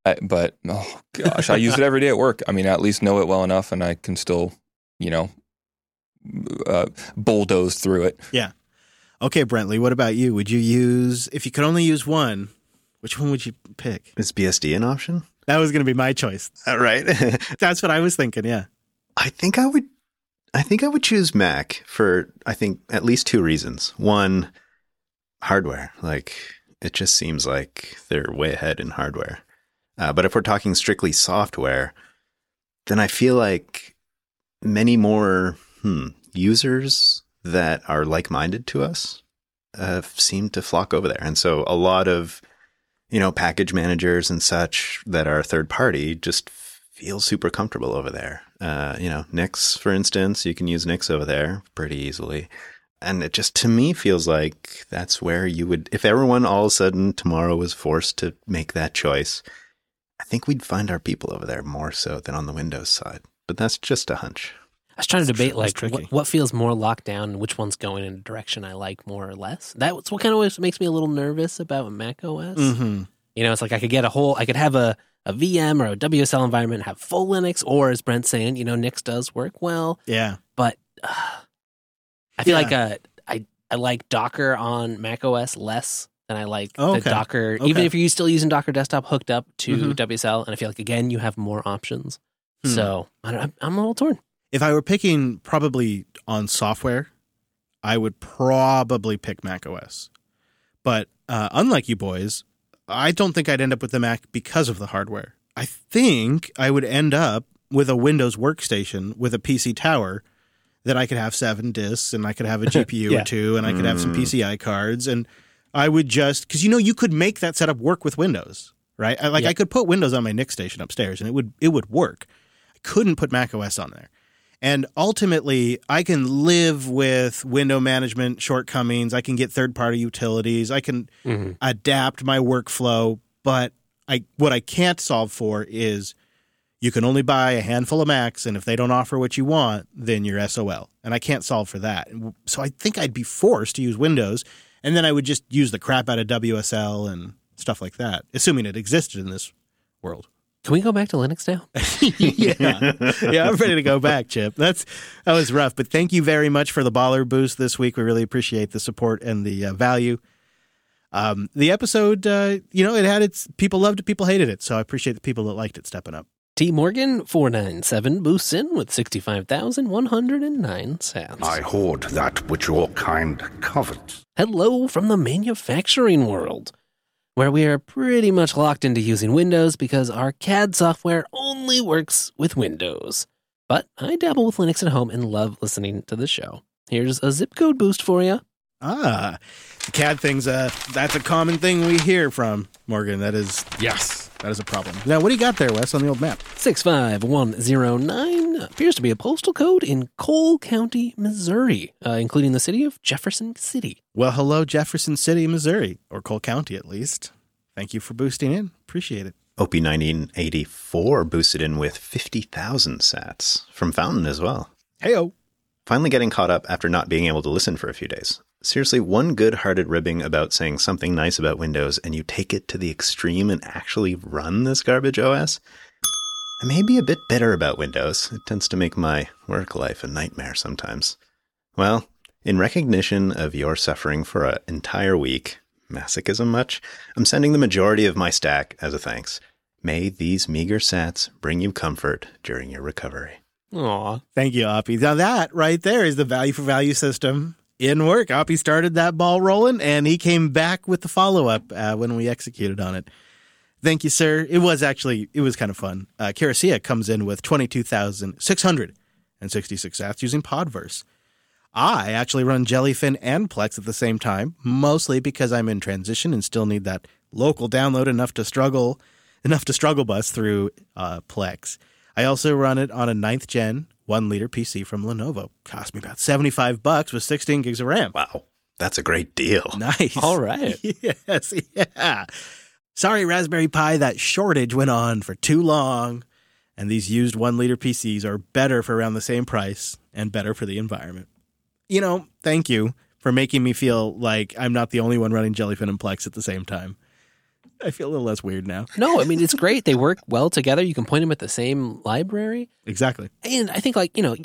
I, but oh gosh, I use it every day at work. I mean, I at least know it well enough, and I can still, you know, uh, bulldoze through it. Yeah. Okay, Brentley, what about you? Would you use if you could only use one? Which one would you pick? Is BSD an option? That was going to be my choice. All right. That's what I was thinking. Yeah. I think I would I think I would choose Mac for I think at least two reasons. One, hardware. Like it just seems like they're way ahead in hardware. Uh, but if we're talking strictly software, then I feel like many more hmm, users that are like-minded to us uh, seem to flock over there, and so a lot of you know package managers and such that are third party just feel super comfortable over there. Uh, you know, Nix, for instance, you can use Nix over there pretty easily. And it just to me feels like that's where you would, if everyone all of a sudden tomorrow was forced to make that choice, I think we'd find our people over there more so than on the Windows side. But that's just a hunch. I was trying to debate like what, what feels more locked down and which one's going in a direction I like more or less. That's what kind of makes me a little nervous about Mac OS. Mm-hmm. You know, it's like I could get a whole, I could have a, a VM or a WSL environment, have full Linux, or as Brent's saying, you know, Nix does work well, Yeah. but uh, I feel Yeah. like uh, I I like Docker on Mac OS less then I like Oh, the okay. Docker. Okay. Even if you're still using Docker Desktop hooked up to Mhm. WSL, and I feel like again you have more options. Hmm. So I don't, I'm, I'm a little torn. If I were picking probably on software, I would probably pick Mac OS. But uh, unlike you boys, I don't think I'd end up with the Mac because of the hardware. I think I would end up with a Windows workstation with a PC tower that I could have seven disks and I could have a GPU Yeah. or two and I could have some Mm. PCI cards and I would just because you know you could make that setup work with Windows, right? I, like Yeah. I could put Windows on my NIC station upstairs and it would it would work. I couldn't put Mac OS on there. And ultimately, I can live with window management shortcomings. I can get third party utilities. I can mm-hmm. adapt my workflow. But I, what I can't solve for is you can only buy a handful of Macs, and if they don't offer what you want, then you're SOL. And I can't solve for that. So I think I'd be forced to use Windows, and then I would just use the crap out of WSL and stuff like that, assuming it existed in this world. Can we go back to Linux now? yeah, yeah, I'm ready to go back, Chip. That's that was rough, but thank you very much for the baller boost this week. We really appreciate the support and the uh, value. Um, the episode, uh, you know, it had its people loved it, people hated it, so I appreciate the people that liked it stepping up. T Morgan four nine seven boosts in with sixty five thousand one hundred and nine sats. I hoard that which your kind covet. Hello from the manufacturing world, where we are pretty much locked into using Windows because our CAD software only works with Windows. But I dabble with Linux at home and love listening to the show. Here's a zip code boost for you. Ah, the CAD things. Uh, that's a common thing we hear from Morgan. That is Yes. That is a problem. Now, what do you got there, Wes, on the old map? 65109 appears to be a postal code in Cole County, Missouri, uh, including the city of Jefferson City. Well, hello, Jefferson City, Missouri, or Cole County at least. Thank you for boosting in. Appreciate it. Opie 1984 boosted in with 50,000 sats from Fountain as well. Heyo. Finally getting caught up after not being able to listen for a few days. Seriously, one good hearted ribbing about saying something nice about Windows and you take it to the extreme and actually run this garbage OS? I may be a bit bitter about Windows. It tends to make my work life a nightmare sometimes. Well, in recognition of your suffering for an entire week, masochism much, I'm sending the majority of my stack as a thanks. May these meager sats bring you comfort during your recovery. Aw. Thank you, Oppie. Now that right there is the value for value system in work. Oppie started that ball rolling, and he came back with the follow up uh, when we executed on it. Thank you, sir. It was actually it was kind of fun. Uh, comes in with twenty two thousand six hundred and sixty six sats using Podverse. I actually run Jellyfin and Plex at the same time, mostly because I'm in transition and still need that local download enough to struggle enough to struggle bus through uh, Plex. I also run it on a ninth gen one liter PC from Lenovo. Cost me about seventy five bucks with sixteen gigs of RAM. Wow, that's a great deal. Nice. All right. yes, yeah. Sorry, Raspberry Pi, that shortage went on for too long, and these used one liter PCs are better for around the same price and better for the environment. You know, thank you for making me feel like I'm not the only one running Jellyfin and Plex at the same time. I feel a little less weird now. No, I mean, it's great. They work well together. You can point them at the same library. Exactly. And I think, like, you know,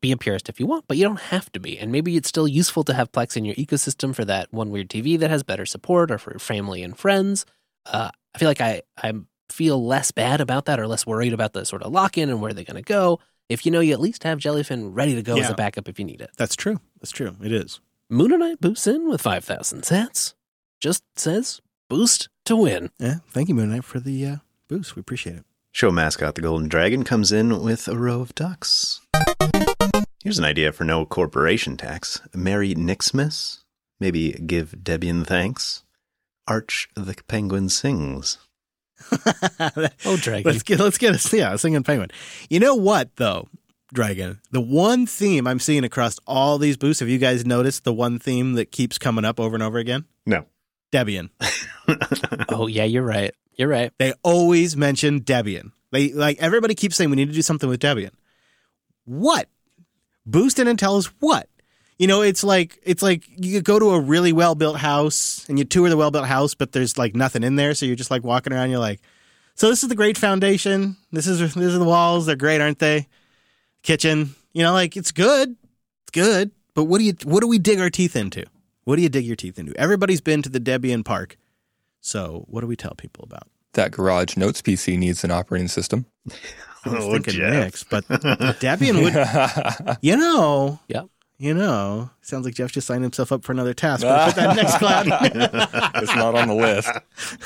be a purist if you want, but you don't have to be. And maybe it's still useful to have Plex in your ecosystem for that one weird TV that has better support or for family and friends. Uh, I feel like I, I feel less bad about that or less worried about the sort of lock in and where they're going to go. If you know you at least have Jellyfin ready to go as a backup if you need it. That's true. That's true. It is. Moon Moonanite boosts in with 5,000 sats. Just says boost to win. Yeah. Thank you, Moon Knight, for the uh, boost. We appreciate it. Show mascot the Golden Dragon comes in with a row of ducks. Here's an idea for no corporation tax. Merry Nixmas. Maybe give Debian thanks. Arch the Penguin sings. Oh, Dragon. Let's get let's get a yeah, a singing penguin. You know what though, Dragon? The one theme I'm seeing across all these boosts, have you guys noticed the one theme that keeps coming up over and over again? No. Debian. oh, yeah, you're right. You're right. They always mention Debian. They like everybody keeps saying we need to do something with Debian. What? Boost and tell us what? You know, it's like it's like you go to a really well built house and you tour the well built house, but there's like nothing in there, so you're just like walking around. You're like, so this is the great foundation. This is this is the walls. They're great, aren't they? Kitchen. You know, like it's good. It's good. But what do you what do we dig our teeth into? What do you dig your teeth into? Everybody's been to the Debian Park. So, what do we tell people about? That Garage Notes PC needs an operating system. Oh, I was Oh, thinking Jeff. Nix, but Debian would, you know, Yep. you know, sounds like Jeff just signed himself up for another task. We'll put that next cloud. it's not on the list.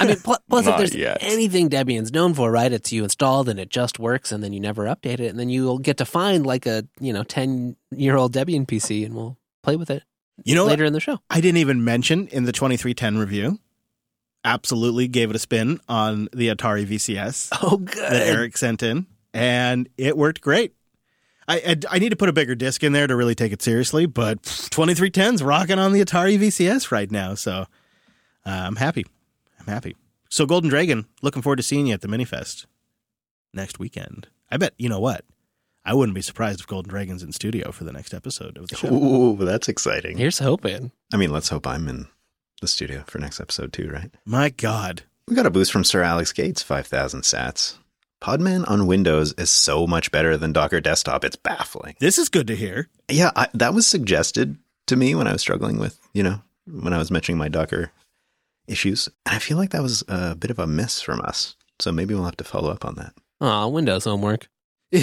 I mean, pl- plus if Not there's yet. anything Debian's known for, right? It's you installed and it just works, and then you never update it, and then you'll get to find like a you know ten year old Debian PC, and we'll play with it You know, what? later in the show. I didn't even mention in the 2310 review. Absolutely gave it a spin on the Atari VCS Oh, good. that good. Eric sent in, and it worked great. I, I I need to put a bigger disc in there to really take it seriously, but 2310's rocking on the Atari VCS right now, so uh, I'm happy. I'm happy. So Golden Dragon, looking forward to seeing you at the Minifest next weekend. I bet you know what. I wouldn't be surprised if Golden Dragon's in studio for the next episode of the show. Ooh, that's exciting. Here's hoping. I mean, let's hope I'm in the studio for next episode too, right? My God, We got a boost from Sir Alex Gates, 5,000 sats. Podman on Windows is so much better than Docker Desktop. It's baffling. this is good to hear. Yeah, I, that was suggested to me when I was struggling with, you know, when I was mentioning my Docker issues. And I feel like that was a bit of a miss from us. So maybe we'll have to follow up on that. Aw, Windows homework.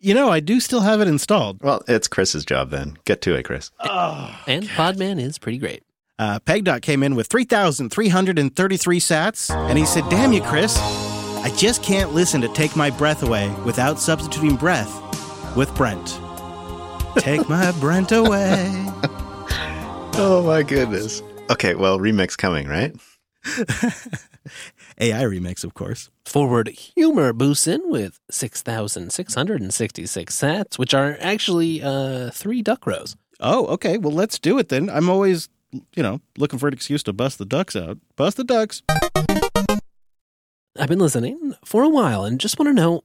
You know, I do still have it installed. Well, it's Chris's job then. Get to it, Chris. And Podman is pretty great. Uh, PegDot came in with 3,333 sats, and he said, Damn you, Chris. I just can't listen to Take My Breath Away without substituting breath with Brent. Take my Brent away. Oh my goodness. Okay, well, remix coming, right? AI remix, of course. Forward Humor boosts in with 6,666 sats, which are actually uh, three duck rows. Oh, okay. Well, let's do it then. I'm always, you know, looking for an excuse to bust the ducks out. Bust the ducks. I've been listening for a while and just want to know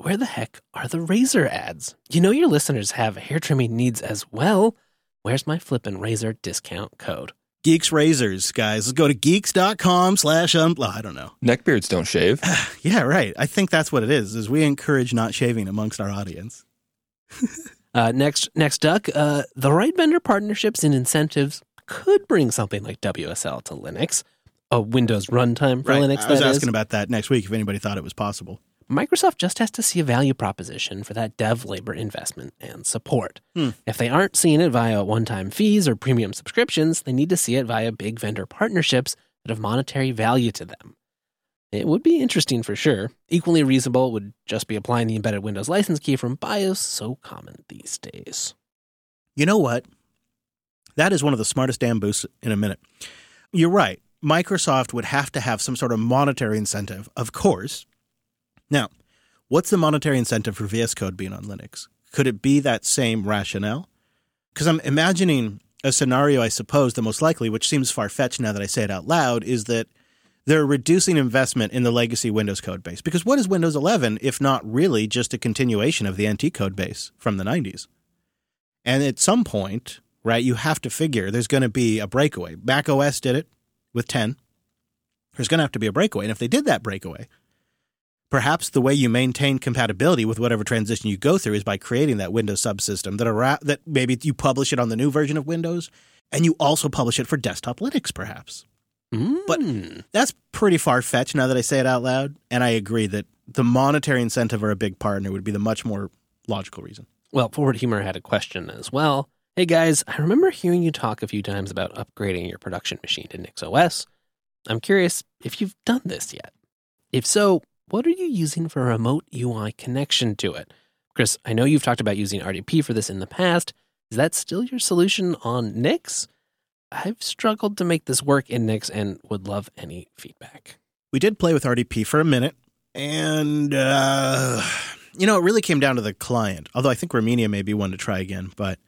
where the heck are the razor ads? You know your listeners have hair trimming needs as well. Where's my flippin' razor discount code? Geeks Razors, guys. Let's go to geeks.com slash un. well, I don't know. Neckbeards don't shave. Yeah, right. I think that's what it is, is we encourage not shaving amongst our audience. Uh, next, next duck, uh, the right vendor partnerships and incentives could bring something like WSL to Linux, a Windows runtime for Right. Linux. I was that is. asking about that next week if anybody thought it was possible. Microsoft just has to see a value proposition for that dev labor investment and support. Hmm. If they aren't seeing it via one time fees or premium subscriptions, they need to see it via big vendor partnerships that have monetary value to them. It would be interesting for sure. Equally reasonable would just be applying the embedded Windows license key from BIOS, so common these days. You know what? That is one of the smartest damn boosts in a minute. You're right. Microsoft would have to have some sort of monetary incentive, of course. Now, what's the monetary incentive for VS Code being on Linux? Could it be that same rationale? Because I'm imagining a scenario, I suppose, the most likely, which seems far fetched now that I say it out loud, is that they're reducing investment in the legacy Windows code base. Because what is Windows 11 if not really just a continuation of the NT code base from the 90s? And at some point, right, you have to figure there's going to be a breakaway. Mac OS did it with 10. There's going to have to be a breakaway. And if they did that breakaway, perhaps the way you maintain compatibility with whatever transition you go through is by creating that Windows subsystem that ara- that maybe you publish it on the new version of Windows and you also publish it for desktop Linux perhaps. But Mm. that's pretty far fetched now that I say it out loud. And I agree that the monetary incentive or a big partner would be the much more logical reason. Well, Forward Humor had a question as well. Hey guys, I remember hearing you talk a few times about upgrading your production machine to NixOS. I'm curious if you've done this yet. If so, what are you using for a remote UI connection to it? Chris, I know you've talked about using RDP for this in the past. Is that still your solution on Nix? I've struggled to make this work in Nix and would love any feedback. we did play with RDP for a minute, and uh, you know, it really came down to the client. Although I think Remmina may be one to try again, but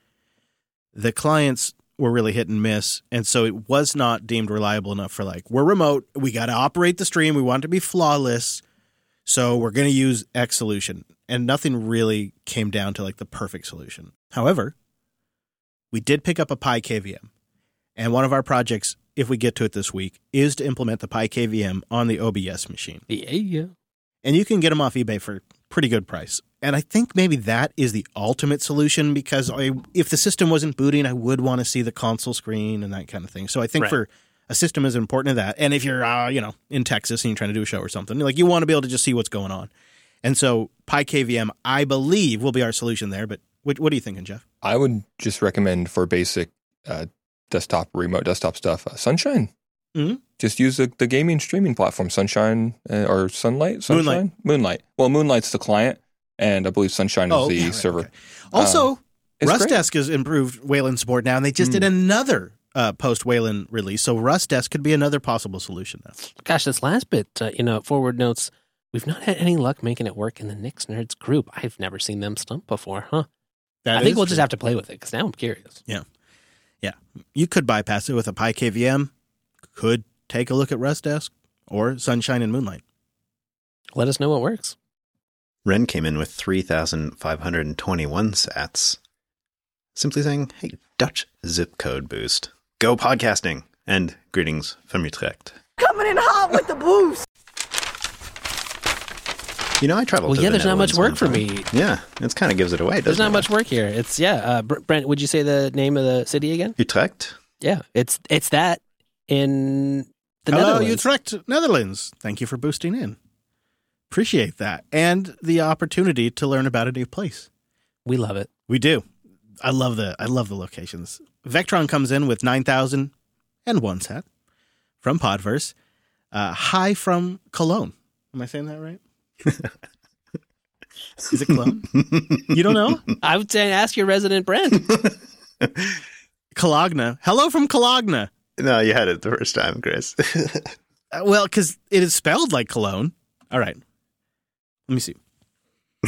the clients were really hit and miss, and so it was not deemed reliable enough for like we're remote, we got to operate the stream, we want it to be flawless, so we're going to use X solution, and nothing really came down to like the perfect solution. However, we did pick up a Pi KVM, and one of our projects if we get to it this week, is to implement the Pi KVM on the OBS machine. Yeah. And you can get them off eBay for pretty good price. And I think maybe that is the ultimate solution because I, if the system wasn't booting, I would want to see the console screen and that kind of thing. So I think Right. for a system as important as that, and if you're, uh, you know, in Texas and you're trying to do a show or something, like you want to be able to just see what's going on. And so PiKVM, I believe, will be our solution there. But what, what are you thinking, Jeff? I would just recommend for basic uh, desktop, remote desktop stuff, uh, Sunshine. Mhm. Just use the, the gaming streaming platform, Sunshine uh, or Sunlight. Sunshine? Moonlight. Moonlight. Well, Moonlight's the client, and I believe Sunshine is the yeah, right, server. okay. Also, It's great. RustDesk has improved Wayland support now, and they just did another uh, post Wayland release. So RustDesk could be another possible solution now. Gosh, this last bit, uh, you know, forward notes. We've not had any luck making it work in the Nix Nerds group. I've never seen them stump before, huh? That I think we'll just have to play with it because now I'm curious. Yeah. Yeah. You could bypass it with a PiKVM. Could take a look at RustDesk or Sunshine and Moonlight. Let us know what works. Ren came in with 3,521 sats, simply saying, hey, Dutch zip code boost. Go podcasting! And greetings from Utrecht. Coming in hot with the boost. You know, I travel. Well, to yeah, the there's not much work for me. Yeah, it kind of gives it away, There's doesn't not it? much work here. It's yeah. Uh, Brent, would you say the name of the city again? Utrecht? Yeah, it's it's that in the Hello, Netherlands. Utrecht, Netherlands. Thank you for boosting in. Appreciate that. And the opportunity to learn about a new place. We love it. We do. I love the I love the locations. Vectron comes in with nine thousand and one set from Podverse. Uh, hi from Cologne. Am I saying that right? Is it Cologne? you don't know? I would say ask your resident Brent. Cologne. Hello from Cologne. No, you had it the first time, Chris. Uh, well, because it is spelled like Cologne. All right. Let me see.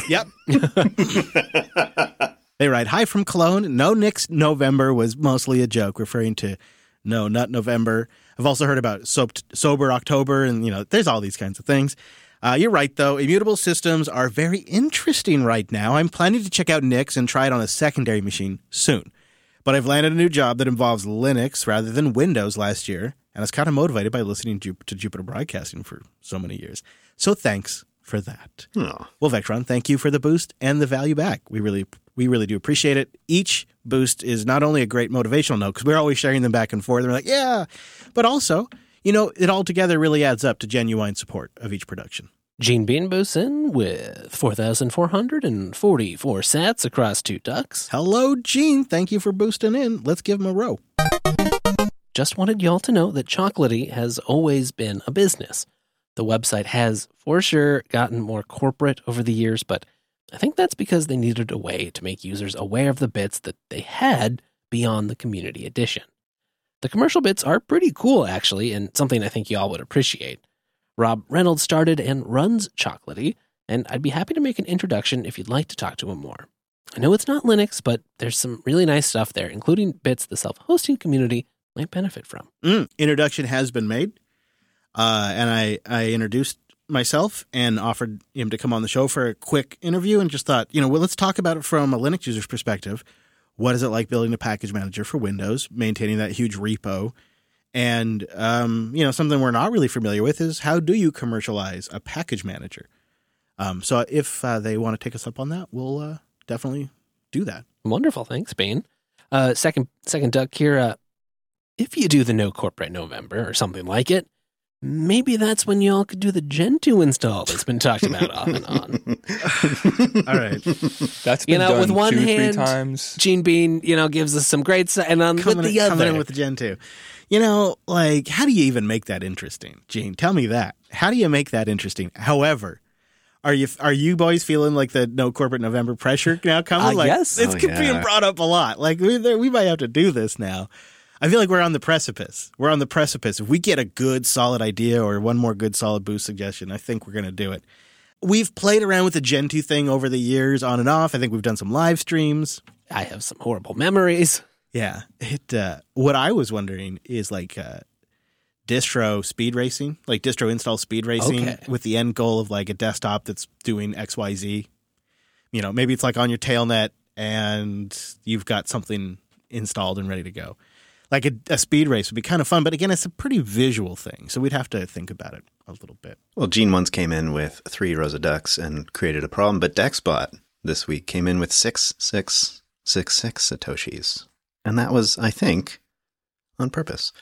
Yep. they write, Hi from Cologne. No Nix November was mostly a joke, referring to no, not November. I've also heard about soap, sober October, and, you know, there's all these kinds of things. Uh, you're right, though. Immutable systems are very interesting right now. I'm planning to check out Nix and try it on a secondary machine soon. But I've landed a new job that involves Linux rather than Windows last year, and I was kind of motivated by listening to, to Jupiter Broadcasting for so many years. So thanks for that. oh, Well, Vectron, thank you for the boost and the value back. We really, we really do appreciate it. Each boost is not only a great motivational note because we're always sharing them back and forth. And we're like, yeah, but also, you know, it all together really adds up to genuine support of each production. Gene Bean boosts with 4,444 sats across two ducks. Hello, Gene. Thank you for boosting in. Let's give him a row. Just wanted y'all to know that Chocolatey has always been a business. The website has, for sure, gotten more corporate over the years, but I think that's because they needed a way to make users aware of the bits that they had beyond the community edition. The commercial bits are pretty cool, actually, and something I think y'all would appreciate. Rob Reynolds started and runs Chocolatey, and I'd be happy to make an introduction if you'd like to talk to him more. I know it's not Linux, but there's some really nice stuff there, including bits the self hosting community might benefit from. Mm, introduction has been made, uh, and I I introduced myself and offered him to come on the show for a quick interview, and just thought, you know, well, let's talk about it from a Linux user's perspective. What is it like building a package manager for Windows, maintaining that huge repo, and um, you know, something we're not really familiar with is how do you commercialize a package manager? Um, so if uh, they want to take us up on that, we'll uh, definitely do that. Wonderful, thanks, Bane. Uh, second, second duck here. Uh, if you do the no corporate November or something like it, maybe that's when y'all could do the Gentoo install that's been talked about off and on. All right. That's You been know, done with one two, hand, three times. Gene Bean, you know, gives us some great, s- and on coming, with the in, coming in with the Gentoo. You know, like, how do you even make that interesting, Gene? Tell me that. How do you make that interesting? However, are you are you boys feeling like the no corporate November pressure now coming? Uh, like, yes. it's Oh, being yeah. brought up a lot. Like we there- we might have to do this now. I feel like we're on the precipice. We're on the precipice. If we get a good solid idea or one more good solid boost suggestion, I think we're going to do it. We've played around with the Gentoo thing over the years on and off. I think we've done some live streams. I have some horrible memories. Yeah, it. Uh, what I was wondering is like uh, distro speed racing, like distro install speed racing, Okay. with the end goal of like a desktop that's doing X Y Z. You know, maybe it's like on your tailnet and you've got something installed and ready to go. like a, a speed race would be kind of fun. But again, it's a pretty visual thing, so we'd have to think about it a little bit. Well, Gene once came in with three rows of ducks and created a problem, but Dexbot this week came in with six, six, six, six Satoshis. And that was, I think, on purpose.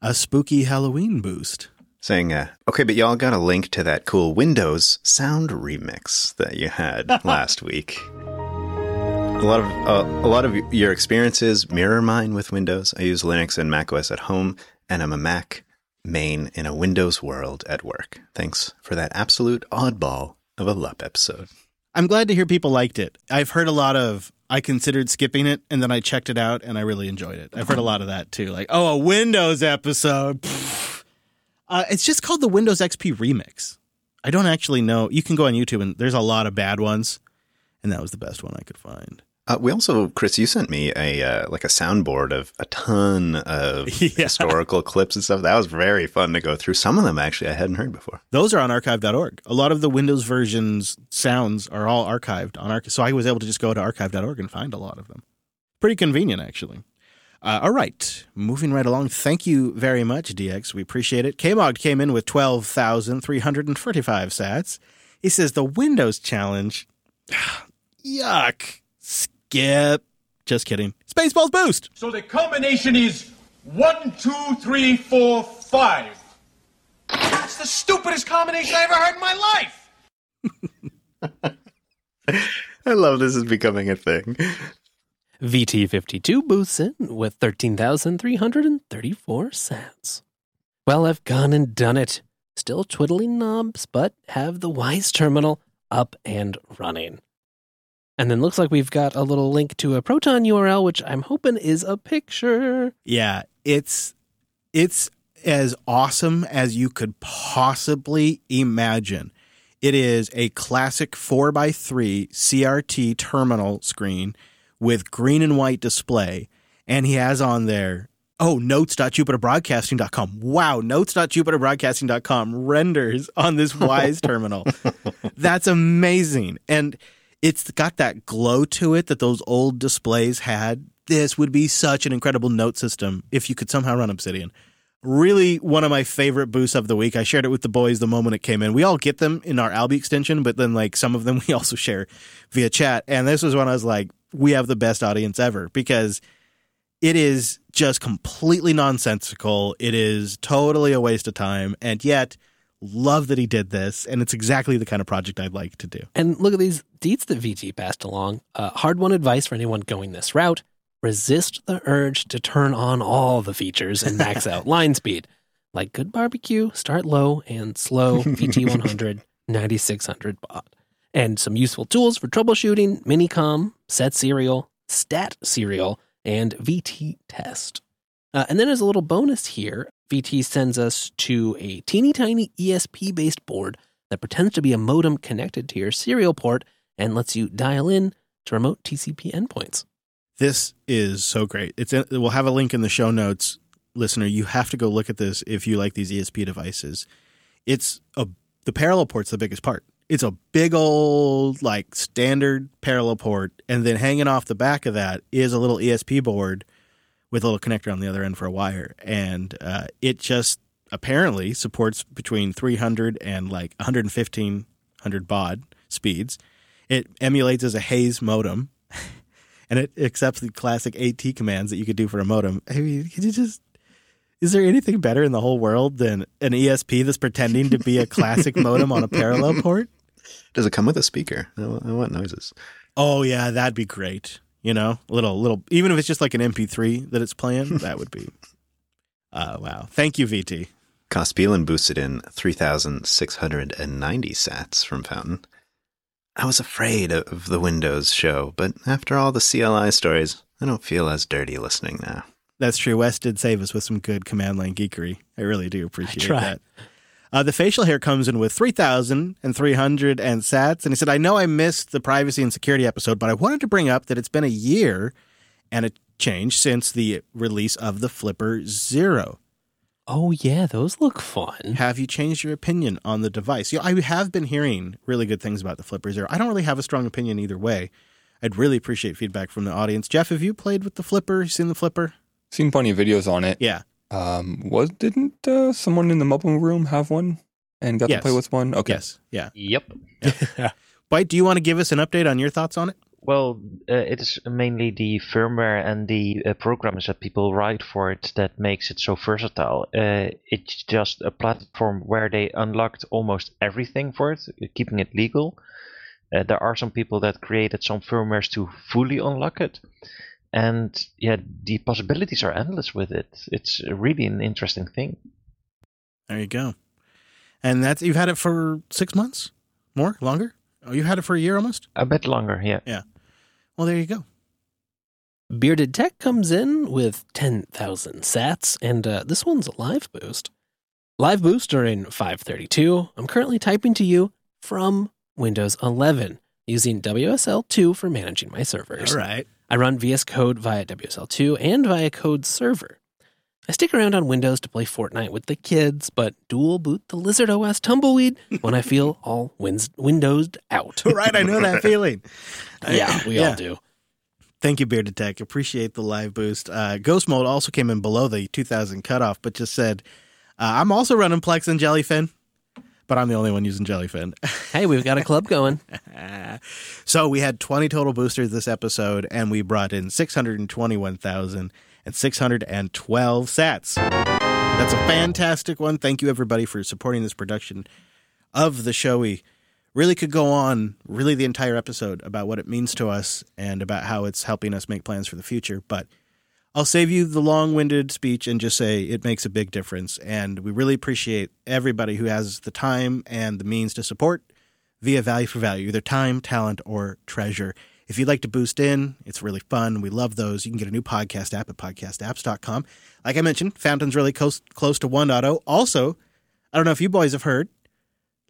A spooky Halloween boost. Saying, uh, okay, but y'all got a link to that cool Windows sound remix that you had last week. A lot of uh, a lot of your experiences mirror mine with Windows. I use Linux and macOS at home, and I'm a Mac main in a Windows world at work. Thanks for that absolute oddball of a LUP episode. I'm glad to hear people liked it. I've heard a lot of I considered skipping it and then I checked it out and I really enjoyed it. I've heard a lot of that too. Like, oh, a Windows episode. Uh, it's just called the Windows XP Remix. I don't actually know. You can go on YouTube and there's a lot of bad ones, and that was the best one I could find. Uh, we also, Chris, you sent me a uh, like a soundboard of a ton of Yeah. historical clips and stuff. That was very fun to go through. Some of them actually I hadn't heard before. Those are on archive.org. A lot of the Windows versions sounds are all archived on archive. So I was able to just go to archive.org and find a lot of them. Pretty convenient, actually. Uh, all right, moving right along. Thank you very much, DX. We appreciate it. Kmog came in with 12,345 sats. He says the Windows challenge. Yuck. Skip. Just kidding. Spaceballs boost. So the combination is one, two, three, four, five. That's the stupidest combination I ever heard in my life. I love this is becoming a thing. VT52 boosts in with 13,334 sats. Well, I've gone and done it. Still twiddling knobs, but have the Wyse terminal up and running. And then looks like we've got a little link to a Proton URL, which I'm hoping is a picture. Yeah, it's it's as awesome as you could possibly imagine. It is a classic 4x3 CRT terminal screen with green and white display. And he has on there, oh, notes.jupiterbroadcasting.com. Wow, notes.jupiterbroadcasting.com renders on this Wyse terminal. That's amazing. And it's got that glow to it that those old displays had. This would be such an incredible note system if you could somehow run Obsidian. Really, one of my favorite boosts of the week. I shared it with the boys the moment it came in. We all get them in our Alby extension, but then like some of them we also share via chat. And this was when I was like, we have the best audience ever because it is just completely nonsensical. It is totally a waste of time, and yet love that he did this. And it's exactly the kind of project I'd like to do. And look at these deeds that VT passed along. Uh, hard won advice for anyone going this route resist the urge to turn on all the features and max out line speed. Like good barbecue, start low and slow VT100 9600 baud. And some useful tools for troubleshooting Minicom, setserial, Stat Serial, and VT Test. Uh, and then as a little bonus here, VT sends us to a teeny tiny ESP based board that pretends to be a modem connected to your serial port and lets you dial in to remote TCP endpoints. This is so great. It's we'll have a link in the show notes, listener. You have to go look at this if you like these ESP devices. It's a the parallel port's the biggest part. It's a big old like standard parallel port, and then hanging off the back of that is a little ESP board with a little connector on the other end for a wire, and uh, it just apparently supports between 300 and like 11500 baud speeds. It emulates as a Hayes modem, and it accepts the classic AT commands that you could do for a modem. I mean, can you just is there anything better in the whole world than an ESP that's pretending to be a classic modem on a parallel port? Does it come with a speaker? I want noises. Oh yeah, that'd be great. You know, little little even if it's just like an MP3 that it's playing, that would be. Uh, wow. Thank you, VT. Cospelin boosted in 3,690 sats from Fountain. I was afraid of the Windows show, but after all the CLI stories, I don't feel as dirty listening now. That's true. Wes did save us with some good command line geekery. I really do appreciate tried. that. Uh, the facial hair comes in with 3,300 and sats. And he said, I know I missed the privacy and security episode, but I wanted to bring up that it's been a year and a change since the release of the Flipper Zero. Oh, yeah, those look fun. Have you changed your opinion on the device? You know, I have been hearing really good things about the Flipper Zero. I don't really have a strong opinion either way. I'd really appreciate feedback from the audience. Jeff, have you played with the Flipper? Seen the Flipper? Seen plenty of videos on it. Yeah. Um, was didn't uh, someone in the mobile room have one and got Yes. to play with one? Okay. Yes. Yeah. Yep. Bite, do you want to give us an update on your thoughts on it? Well, uh, it is mainly the firmware and the uh, programs that people write for it that makes it so versatile. Uh, it's just a platform where they unlocked almost everything for it, uh, keeping it legal. Uh, there are some people that created some firmwares to fully unlock it, and yeah, the possibilities are endless with it. It's really an interesting thing. There you go. And that's you've had it for six months, more, longer. Oh, you had it for a year almost. A bit longer, yeah. Yeah. Well, there you go. Bearded Tech comes in with 10,000 sats, and uh, this one's a live boost. Live boost during 532. I'm currently typing to you from Windows 11 using WSL2 for managing my servers. All right. I run VS Code via WSL2 and via Code Server. I stick around on Windows to play Fortnite with the kids, but dual boot the Lizard OS Tumbleweed when I feel all wins- windowed out. right. I know that feeling. Yeah, we Yeah. all do. Thank you, Bearded Tech. Appreciate the live boost. Uh, Ghost Mode also came in below the 2000 cutoff, but just said, uh, I'm also running Plex and Jellyfin, but I'm the only one using Jellyfin. Hey, we've got a club going. so we had 20 total boosters this episode, and we brought in 621,612 sats. That's a fantastic one. Thank you, everybody, for supporting this production of the show. We really could go on really the entire episode about what it means to us and about how it's helping us make plans for the future. But I'll save you the long winded speech and just say it makes a big difference. And we really appreciate everybody who has the time and the means to support via value for value, either time, talent, or treasure. If you'd like to boost in, it's really fun. We love those. You can get a new podcast app at podcastapps.com. Like I mentioned, Fountain's really close, close to 1.0. Also, I don't know if you boys have heard,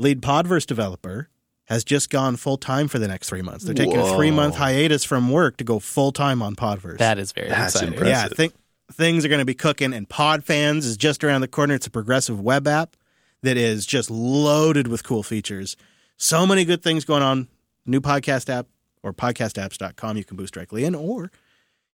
lead Podverse developer has just gone full time for the next three months. They're taking a three month hiatus from work to go full time on Podverse. That is very That's exciting. impressive. yeah, think, things are going to be cooking, and Podfans is just around the corner. It's a progressive web app that is just loaded with cool features. So many good things going on. New podcast app or podcastapps.com. You can boost directly in, or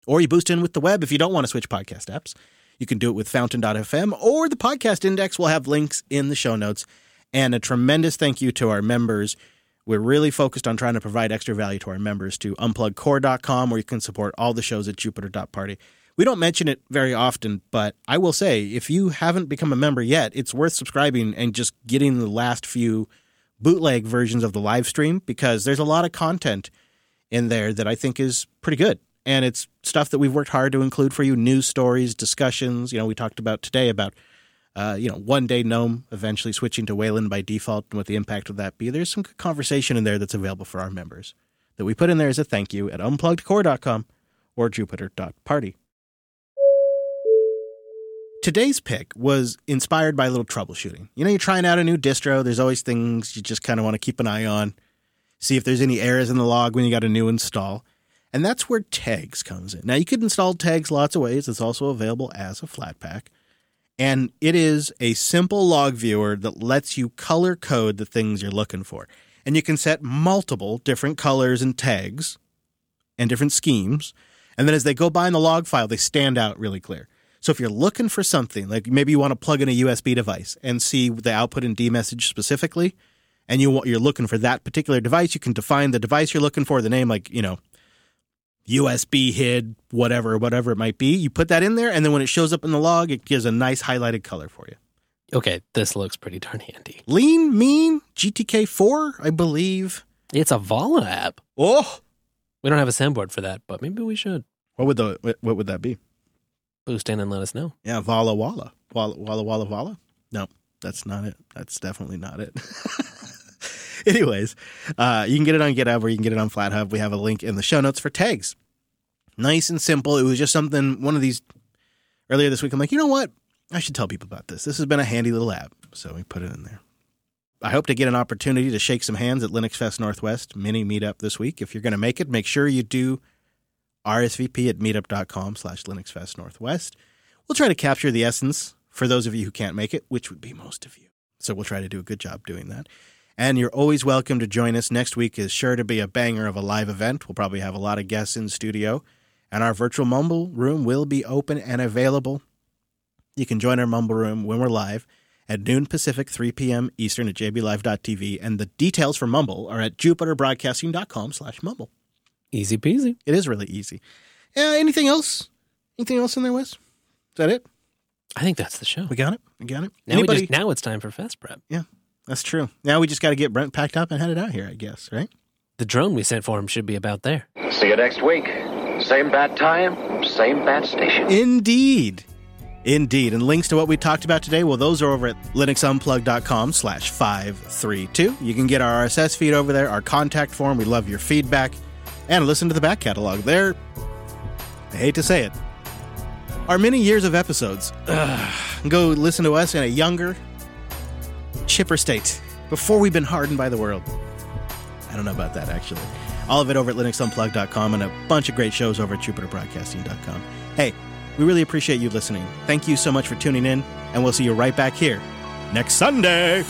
or you boost in with the web if you don't want to switch podcast apps. You can do it with fountain.fm or the podcast index. We'll have links in the show notes. And a tremendous thank you to our members. We're really focused on trying to provide extra value to our members to unpluggedcore.com where you can support all the shows at jupiter.party. We don't mention it very often, but I will say if you haven't become a member yet, it's worth subscribing and just getting the last few bootleg versions of the live stream because there's a lot of content in there that I think is pretty good. And it's stuff that we've worked hard to include for you news stories, discussions. You know, we talked about today about, uh, you know, one day GNOME eventually switching to Wayland by default and what the impact of that be. There's some good conversation in there that's available for our members that we put in there as a thank you at unpluggedcore.com or jupiter.party. Today's pick was inspired by a little troubleshooting. You know, you're trying out a new distro, there's always things you just kind of want to keep an eye on, see if there's any errors in the log when you got a new install. And that's where tags comes in. Now you could install tags lots of ways. It's also available as a Flatpak. And it is a simple log viewer that lets you color code the things you're looking for. And you can set multiple different colors and tags and different schemes. And then as they go by in the log file, they stand out really clear. So if you're looking for something, like maybe you want to plug in a USB device and see the output in dmesg specifically, and you you're looking for that particular device, you can define the device you're looking for, the name like, you know, USB HID, whatever, whatever it might be. You put that in there, and then when it shows up in the log, it gives a nice highlighted color for you. Okay, this looks pretty darn handy. Lean Mean GTK4, I believe. It's a Vala app. Oh, We don't have a soundboard for that, but maybe we should what would the what- would that be? boost in and let us know. Yeah, Walla. Walla Walla Walla Walla? No, that's not it. That's definitely not it. Anyways, uh, you can get it on GitHub or you can get it on FlatHub. We have a link in the show notes for tags. Nice and simple. It was just something, one of these earlier this week. I'm like, you know what? I should tell people about this. This has been a handy little app. So we put it in there. I hope to get an opportunity to shake some hands at LinuxFest Northwest mini meetup this week. If you're going to make it, make sure you do RSVP at meetup.com slash LinuxFest Northwest. We'll try to capture the essence for those of you who can't make it, which would be most of you. So we'll try to do a good job doing that. And you're always welcome to join us. Next week is sure to be a banger of a live event. We'll probably have a lot of guests in studio. and our virtual Mumble room will be open and available. You can join our Mumble room when we're live at noon Pacific, 3 p.m. Eastern at jblive.tv, and the details for Mumble are at jupiterbroadcasting.com slash mumble. Easy peasy. It is really easy. Uh, anything else? Anything else in there, Wes? Is that it? I think that's the show. We got it? We got it? Now, Anybody? just, now it's time for Fest Prep. Yeah, that's true. Now we just got to get Brent packed up and headed out here, I guess, right? The drone we sent for him should be about there. See you next week. Same bad time, same bad station. Indeed. Indeed. And links to what we talked about today, well, those are over at linuxunplugged.com slash 532. You can get our RSS feed over there, our contact form. We love your feedback. And listen to the back catalog. There, I hate to say it, are many years of episodes. Ugh. Go listen to us in a younger, chipper state before we've been hardened by the world. I don't know about that, actually. All of it over at linuxunplugged.com and a bunch of great shows over at jupiterbroadcasting.com. Hey, we really appreciate you listening. Thank you so much for tuning in, and we'll see you right back here next Sunday.